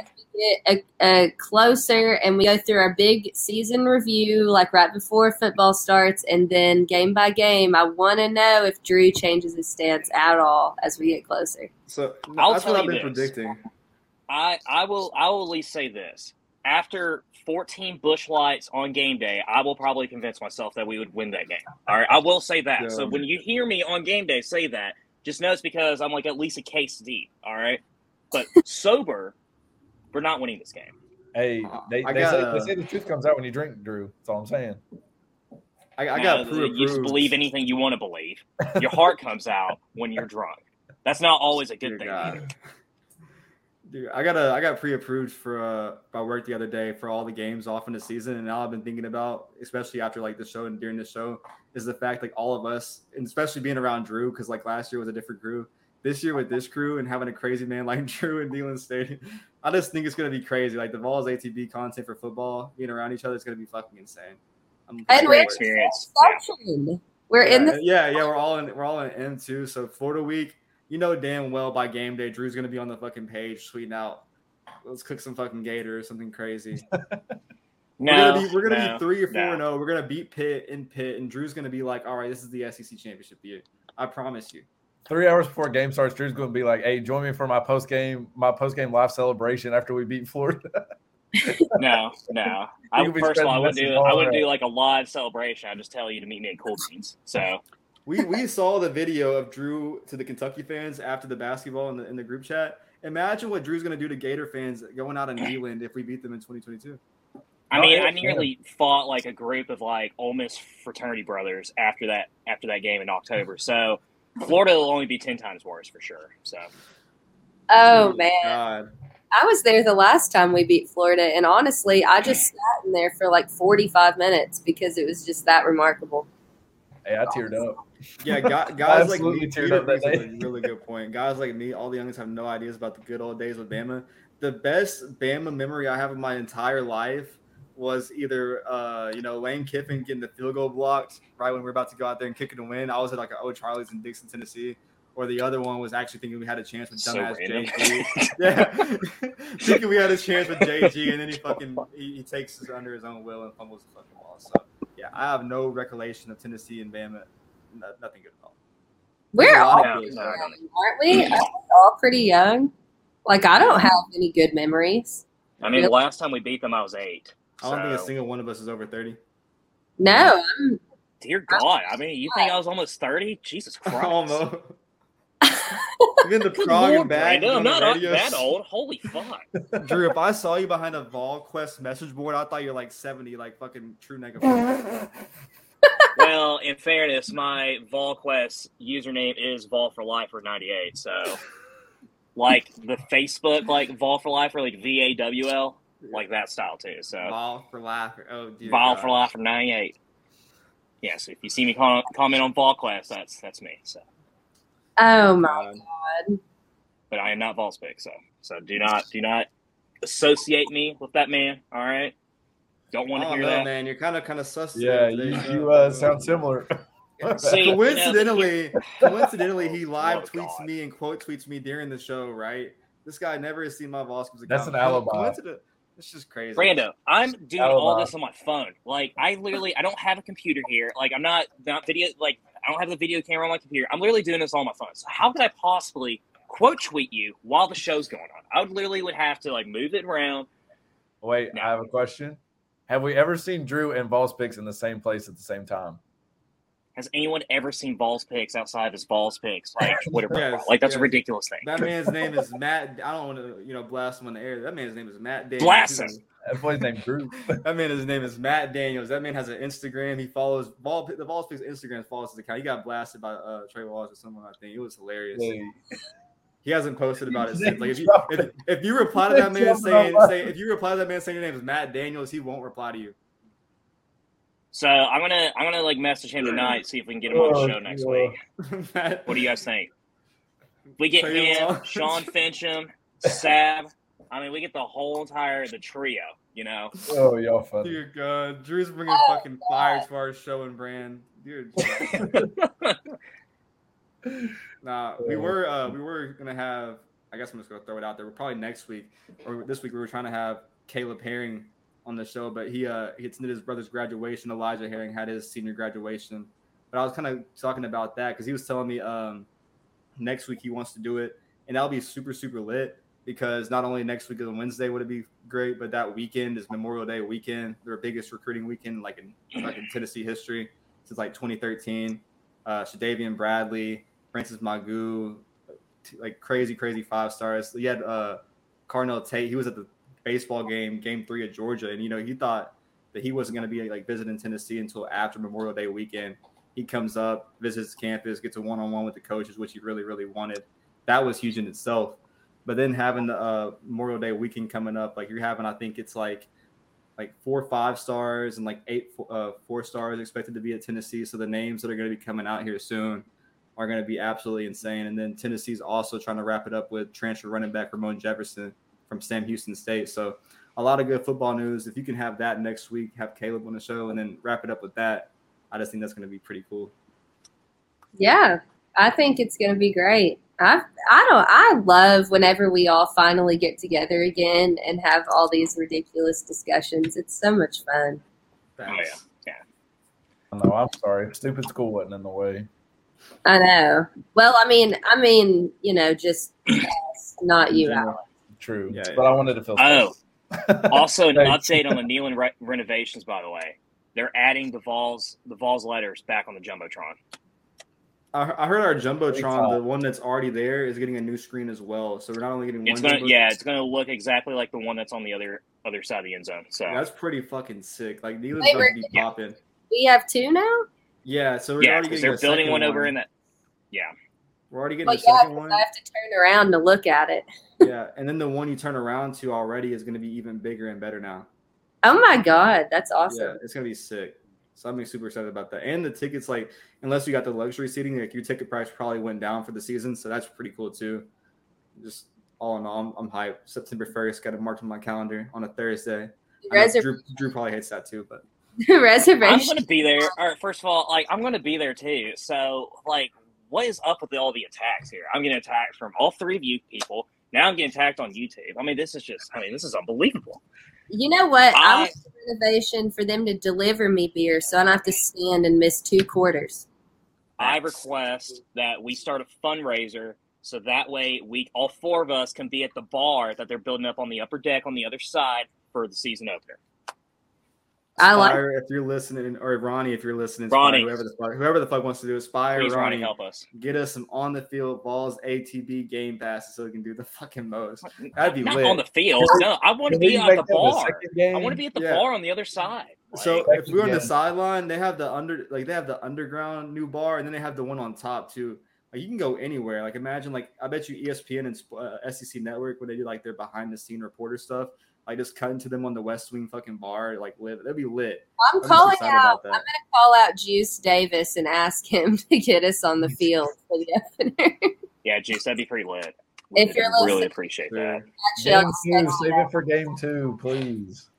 get a, a closer and we go through our big season review, like right before football starts, and then game by game. I want to know if Drew changes his stance at all as we get closer. So I'll that's tell what I've been this. predicting. I I will I will at least say this. After 14 Busch Lights on game day, I will probably convince myself that we would win that game. All right, I will say that. So when you hear me on game day say that, just know it's because I'm like at least a case deep. All right, but [laughs] sober, We're not winning this game. Hey, Uh, they, I they, say, gotta- they say the truth comes out when you drink, Drew. That's all I'm saying. I, I got pre you just believe anything you want to believe. [laughs] Your heart comes out when you're drunk. That's not always a good Dear thing. God. Dude, I got a I got pre-approved for uh by work the other day for all the games off in the season, and now I've been thinking about, especially after like the show and during the show, is the fact like all of us, and especially being around Drew, because like last year was a different crew. This year with this crew and having a crazy man [laughs] like Drew and Neyland Stadium, I just think it's gonna be crazy. Like the Vols ATB content for football, being around each other is gonna be fucking insane. I'm And Great we're experience. Yeah. We're yeah, in the yeah, yeah. We're all in. We're all in M two. So Florida week, you know damn well by game day, Drew's gonna be on the fucking page tweeting out, "Let's cook some fucking gator or something crazy." [laughs] No, we're gonna be we're gonna no, be three or four no. and zero. We're gonna beat Pitt in Pitt, and Drew's gonna be like, "All right, this is the SEC championship year." I promise you. Three hours before game starts, Drew's going to be like, "Hey, join me for my post game, my post game live celebration after we beat Florida." [laughs] No, no. [laughs] I, You'll be first of all, I wouldn't do. all I wouldn't around. do like a live celebration. I'd just tell you to meet me at Cool Beans. So We we saw the video of Drew to the Kentucky fans after the basketball in the in the group chat. Imagine what Drew's gonna do to Gator fans going out in [laughs] Neyland if we beat them in 2022. I Oh, mean, yeah, I nearly fought like a group of like Ole Miss fraternity brothers after that after that game in October. So Florida will only be ten times worse for sure. So Oh, oh man. God. I was there the last time we beat Florida, and honestly, I just sat in there for like 45 minutes because it was just that remarkable. hey, I teared up. Yeah, guys, [laughs] guys like me, teared Peter up that day. a really good point. Guys like me, all the youngins have no ideas about the good old days with Bama. The best Bama memory I have of my entire life was either uh, you know Lane Kiffin getting the field goal blocked right when we are about to go out there and kick it to win. I was at like an old Charlie's in Dickson, Tennessee. Or the other one was actually thinking we had a chance with So dumbass random. JG. yeah, [laughs] thinking we had a chance with JG, and then he fucking he, he takes it under his own will and fumbles the fucking ball. So yeah, I have no recollection of Tennessee and Bama. No, nothing good at all. We're There's a lot all of Yeah, good no, stuff. I aren't we? Aren't all pretty young. Like I don't have any good memories. I mean, the last time we beat them, I was eight. I don't think a single one of us is over 30. No, I'm dear God, I mean, you think I was almost thirty? Jesus [laughs] Christ! Almost. Even the Good prog and bag. Brandon, I'm on the not radio. that old. Holy fuck! [laughs] Drew, if I saw you behind a VolQuest message board, I thought you're like 70, like fucking true negative. [laughs] well, in fairness, my VolQuest username is Vol for Lifer ninety eight. So, like the Facebook, like Vol for Life or like V A W L, like that style too. So, ball for laughter. Oh, dear. ball God. for Lifer ninety eight. Yeah, so if you see me com- comment on VolQuest, that's that's me. So, oh my God. god. but I am not Volspic. So, so do not do not associate me with that man. All right. Don't want to don't hear know, that. man. You're kind of kind of sus. Yeah, you, you uh, sound similar. [laughs] See, coincidentally, [laughs] coincidentally, he live Oh, tweets God. me and quote tweets me during the show. Right, this guy never has seen my Voskins account. That's an alibi. Coincident- It's is crazy. Brando, I'm doing oh all Alibi. this on my phone. Like I literally, I don't have a computer here. Like I'm not not video. Like I don't have the video camera on my computer. I'm literally doing this on my phone. So how could I possibly quote tweet you while the show's going on? I would literally would have to like move it around. Wait, No. I have a question. Have we ever seen Drew and Vols Picks in the same place at the same time? Has anyone ever seen Vols Picks outside of his Vols Picks? Like [laughs] Twitter Yes. Like that's a ridiculous thing. That man's name is Matt. I don't want to, you know, blast him on the air. That man's name is Matt Daniels. Blast him. That boy's named Drew. [laughs] That man, his name is Matt Daniels. That man has an Instagram. He follows ball. The Vols Picks Instagram follows his account. He got blasted by uh, Trey Wallace or someone. I think it was hilarious. Hey, He hasn't posted about it since. [laughs] Like if you if, if you reply to that man saying say if you reply to that man saying your name is Matt Daniels, he won't reply to you. So I'm gonna I'm gonna like message him tonight, see if we can get him on the Oh, show next week. [laughs] What do you guys think? We get Trey him, Lance. Sean Fincham, Sab. I mean, we get the whole entire the trio. You know, oh, y'all funny. Dear God, Drew's bringing fucking fire to our show and brand. Dude, [laughs] nah, we were uh, we were gonna have. I guess I'm just gonna throw it out there. We're probably next week or this week. We were trying to have Caleb Herring on the show, but he uh he attended his brother's graduation. Elijah Herring had his senior graduation, but I was kind of talking about that because he was telling me um next week he wants to do it, and that'll be super super lit because not only next week a Wednesday would it be great, but that weekend is Memorial Day weekend, their biggest recruiting weekend like in like in Tennessee history since like 2013. Uh, Shadavian Bradley, Francis Mauigoa, like crazy crazy five stars. He had uh Carnell Tate. He was at the baseball game, game three at Georgia, and you know he thought that he wasn't going to be like visiting Tennessee until after Memorial Day weekend. He comes up, visits campus, gets a one on one with the coaches, which he really really wanted. That was huge in itself. But then having the uh, Memorial Day weekend coming up, like you're having, I think it's like like four five stars and like eight uh, four stars expected to be at Tennessee. So the names that are going to be coming out here soon are going to be absolutely insane. And then Tennessee's also trying to wrap it up with transfer running back Ramon Jefferson from Sam Houston State. So a lot of good football news. If you can have that next week, have Caleb on the show, and then wrap it up with that, I just think that's going to be pretty cool. Yeah, I think it's going to be great. I I don't I love whenever we all finally get together again and have all these ridiculous discussions. It's so much fun. Oh yeah, yeah. No, I'm sorry. Stupid school wasn't in the way. I know. Well, I mean, I mean, you know, just [clears throat] not you, Alex. True. Yeah, but I wanted to feel. Oh, [laughs] also an Thanks. update on the Neyland re- renovations. By the way, they're adding the Vols the Vols letters back on the jumbotron. I, I heard our jumbotron, Excited. the one that's already there, is getting a new screen as well. So we're not only getting It's one. gonna yeah, it's gonna look exactly like the one that's on the other other side of the end zone. So that's pretty fucking sick. Like Neyland's Wait, about we're- to be popping. We have two now. Yeah, so we're yeah, already because getting they're a building one over in that. Yeah, We're already getting Well, the yeah, second 'cause one. I have to turn around to look at it. Yeah, and then the one you turn around to already is going to be even bigger and better now. Oh my god, that's Yeah, awesome. it's going to be sick. So I'm super excited about that. And the tickets, like, unless you got the luxury seating, like your ticket price probably went down for the season, so that's pretty cool too. Just all in all, I'm, I'm hyped. September 1st, got it marked on my calendar on a Thursday. I Reserv- Drew, Drew probably hates that too, but [laughs] reservation. I'm reservation. gonna be there. All right, first of all, like I'm gonna be there too. So like, what is up with all the attacks here? I'm getting attacked from all three of you people. Now I'm getting attacked on YouTube. I mean, this is just. I mean, this is unbelievable. You know what? I I- want a renovation for them to deliver me beer, so I don't have to stand and miss two quarters. I request that we start a fundraiser so that way we all four of us can be at the bar that they're building up on the upper deck on the other side for the season opener. I like. Spyre, if you're listening, or Ronnie, if you're listening, Ronnie. Spyre, whoever the fuck, whoever the fuck wants to do it, Spyre, Please, Ronnie, Ronnie, help us. get us some on the field balls, ATB game passes, so we can do the fucking most. That'd be Not lit. on the field. No, I want to be at the bar. second game? I want to be at the Yeah. bar on the other side. So Like, if we're on the sideline, they have the under like they have the underground new bar, and then they have the one on top too. Like you can go anywhere. Like imagine like I bet you ESPN and uh, SEC Network when they do like their behind the scene reporter stuff, like just cut into them on the West Wing fucking bar, like live. That'd be lit. I'm I'm calling out. that. I'm going to call out Juice Davis and ask him [laughs] to get us on the field for the opener. [laughs] yeah, Juice, that'd be pretty lit. If you're really listening- appreciate that. Actually, I'll Game two. Save it for game two, please.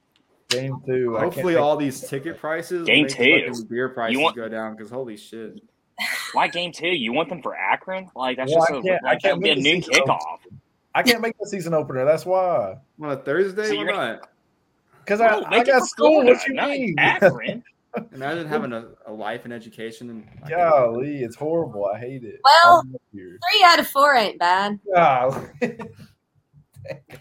Game two. Hopefully, all these ticket prices Game two. fucking beer prices want- go down because holy shit. Why game two? You want them for Akron? Like that's Well, just I a, can't- I like that can't would be a make the noon season kickoff. I can't make the season opener. That's why. On a Thursday, So why you're not? Because I, I got school. Florida, What you not mean? Akron. [laughs] Imagine having a, a life and education and Golly, it's horrible. I hate it. Well- Three out of four ain't bad. Golly.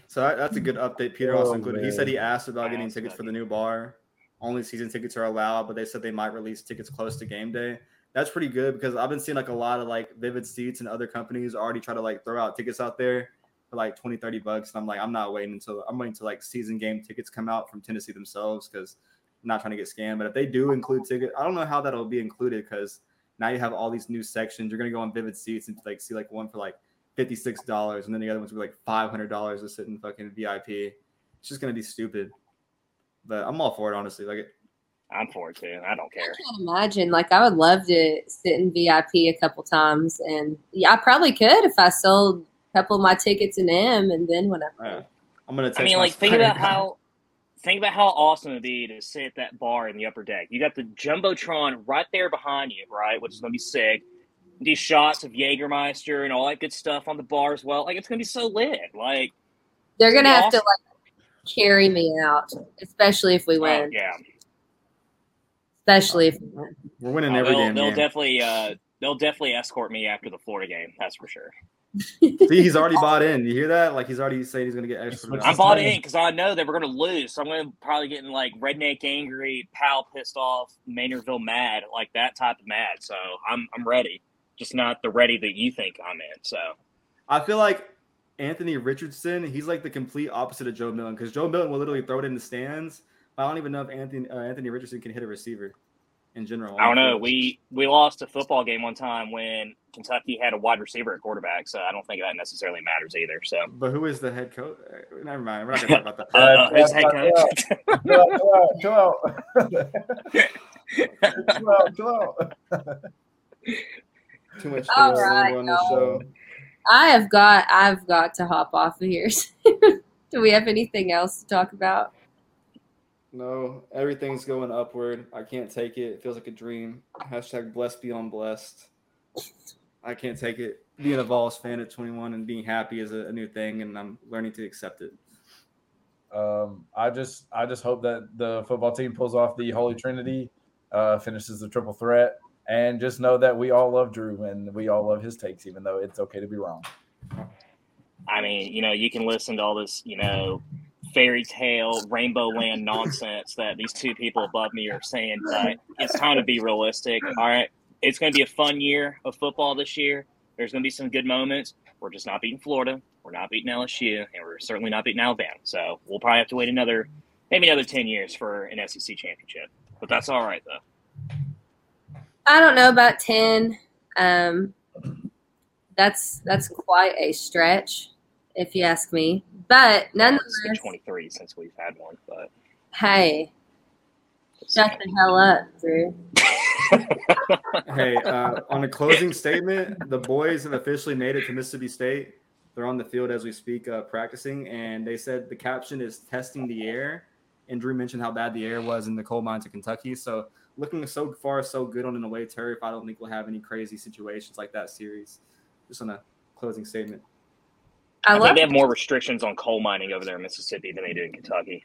So that, that's a good update. Peter Oh, also included. He said he asked about getting tickets about for the new bar. Only season tickets are allowed, but they said they might release tickets close to game day. That's pretty good because I've been seeing like a lot of like Vivid Seats and other companies already try to like throw out tickets out there for like 20, 30 bucks. And I'm like, I'm not waiting until I'm waiting until like season game tickets come out from Tennessee themselves because I'm not trying to get scammed. But if they do include ticket, I don't know how that'll be included because now you have all these new sections. You're gonna go on Vivid Seats and like see like one for like fifty-six dollars, and then the other ones were like five hundred dollars to sit in fucking VIP. It's just gonna be stupid. But I'm all for it, honestly. Like, I'm for it too. I don't care. I care. can't imagine. Like, I would love to sit in VIP a couple times, and yeah, I probably could if I sold a couple of my tickets in M, and then whenever. uh, I'm gonna. Text I mean, like think about how think about how awesome it'd be to sit at that bar in the upper deck. You got the jumbotron right there behind you, right, which is gonna be sick. These shots of Jägermeister and all that good stuff on the bar as well. Like it's gonna be so lit. Like They're gonna It's have to like carry me out, especially if we oh, win. yeah, Especially if we win. We're winning Oh, every they'll, damn they'll game. definitely uh, they'll definitely escort me after the Florida game. That's for sure. [laughs] See, he's already bought in. You hear that? Like he's already saying he's gonna get extra. That. bought in because I know that we're going to lose. So I'm going to probably get in like redneck angry, pal pissed off, Maynardville mad, like that type of mad. So I'm I'm ready, just not the ready that you think I'm in. So I feel like Anthony Richardson, he's like the complete opposite of Joe Milton because Joe Milton will literally throw it in the stands. But I don't even know if Anthony uh, Anthony Richardson can hit a receiver in general. I don't know. We we lost a football game one time when Kentucky had a wide receiver at quarterback, so I don't think that necessarily matters either. So, but who is the head coach? Uh, never mind. We're not gonna [laughs] talk about that. uh, who's head coach? Chill out, chill out, chill out. Too much All things right, on the show. I have got I've got to hop off of here. [laughs] Do we have anything else to talk about? No, everything's going upward. I can't take it. It feels like a dream. Hashtag blessed beyond blessed. I can't take it. Being a Vols fan at 21 and being happy is a, a new thing, and I'm learning to accept it. Um, I just I just hope that the football team pulls off the Holy Trinity, uh, finishes the triple threat, and just know that we all love Drew and we all love his takes, even though it's okay to be wrong. I mean, you know, you can listen to all this, you know, fairy tale, rainbow land nonsense that these two people above me are saying, but it's time to be realistic. All right. It's going to be a fun year of football this year. There's going to be some good moments. We're just not beating Florida. We're not beating LSU, and we're certainly not beating Alabama. So we'll probably have to wait another, maybe another 10 years for an SEC championship. But that's all right, though. I don't know about ten. Um, that's that's quite a stretch, if you ask me. But It's been nonetheless, 23 since we've had one, but hey, shut the hell up, Drew. [laughs] Hey, uh, on a closing statement, the boys have officially made it to Mississippi State. They're on the field as we speak, uh, practicing, and they said the caption is "testing the air." And Drew mentioned how bad the air was in the coal mines of Kentucky. So, looking so far, so good on an away turf. I don't think we'll have any crazy situations like that series. Just on a closing statement. I I love think they have more restrictions on coal mining over there in Mississippi than they do in Kentucky.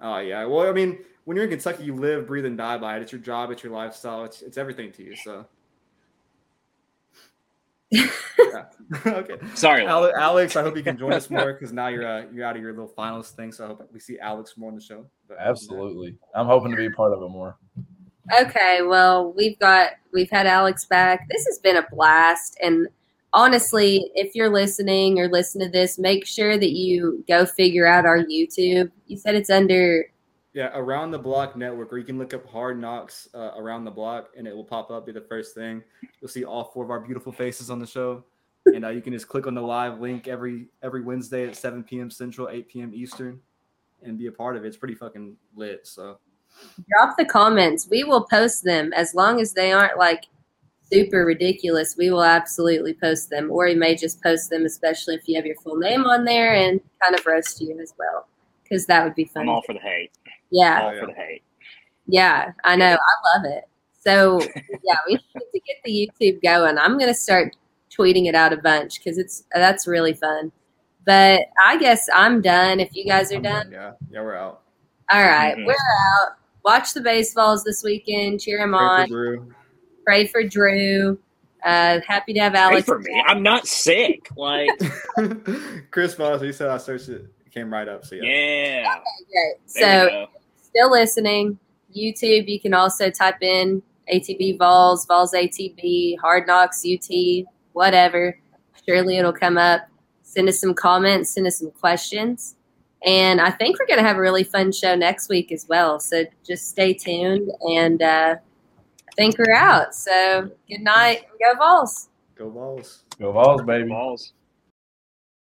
Oh yeah. Well, I mean, when you're in Kentucky, you live, breathe, and die by it. It's your job, it's your lifestyle, it's it's everything to you. So. [laughs] Yeah. [laughs] okay. Sorry, Ale- Alex, I hope you can join us [laughs] more because now you're uh, you're out of your little finals thing. So I hope we see Alex more on the show. But Absolutely, I'm hoping to be a part of it more. Okay, well, we've got we've had Alex back. This has been a blast and honestly, if you're listening or listen to this, make sure that you go figure out our YouTube. You said it's under Yeah, around the block network, or you can look up Hard Knocks uh, around the block, and it will pop up. Be the first thing you'll see all four of our beautiful faces on the show, and uh, you can just click on the live link every every Wednesday at 7 p.m. Central, 8 p.m. Eastern, and be a part of it. It's pretty fucking lit. So drop the comments. We will post them as long as they aren't like super ridiculous. We will absolutely post them, or we may just post them, especially if you have your full name on there and kind of roast you as well, because that would be fun. I'm all for the hate. yeah, All yeah. for the hate. yeah, I know. I love it. So yeah, we need to get the YouTube going. I'm gonna start tweeting it out a bunch because it's that's really fun. But I guess I'm done. If you guys are done, yeah, yeah, we're out. all right, Mhm. we're out. Watch the baseballs this weekend. Cheer them Pray on. For Drew. Pray for Drew. Uh, happy to have Alex. Pray for me. I'm not sick. Like, [laughs] Chris Foss, he said I searched it. It came right up. So yeah. yeah. Great. So still listening. YouTube, you can also type in ATB Vols, Vols ATB, Hard Knocks UT, whatever. Surely it'll come up. Send us some comments, send us some questions. And I think we're going to have a really fun show next week as well. So just stay tuned. And uh, I think we're out. So good night. Go Vols. Go Vols. Go Vols, baby. Vols.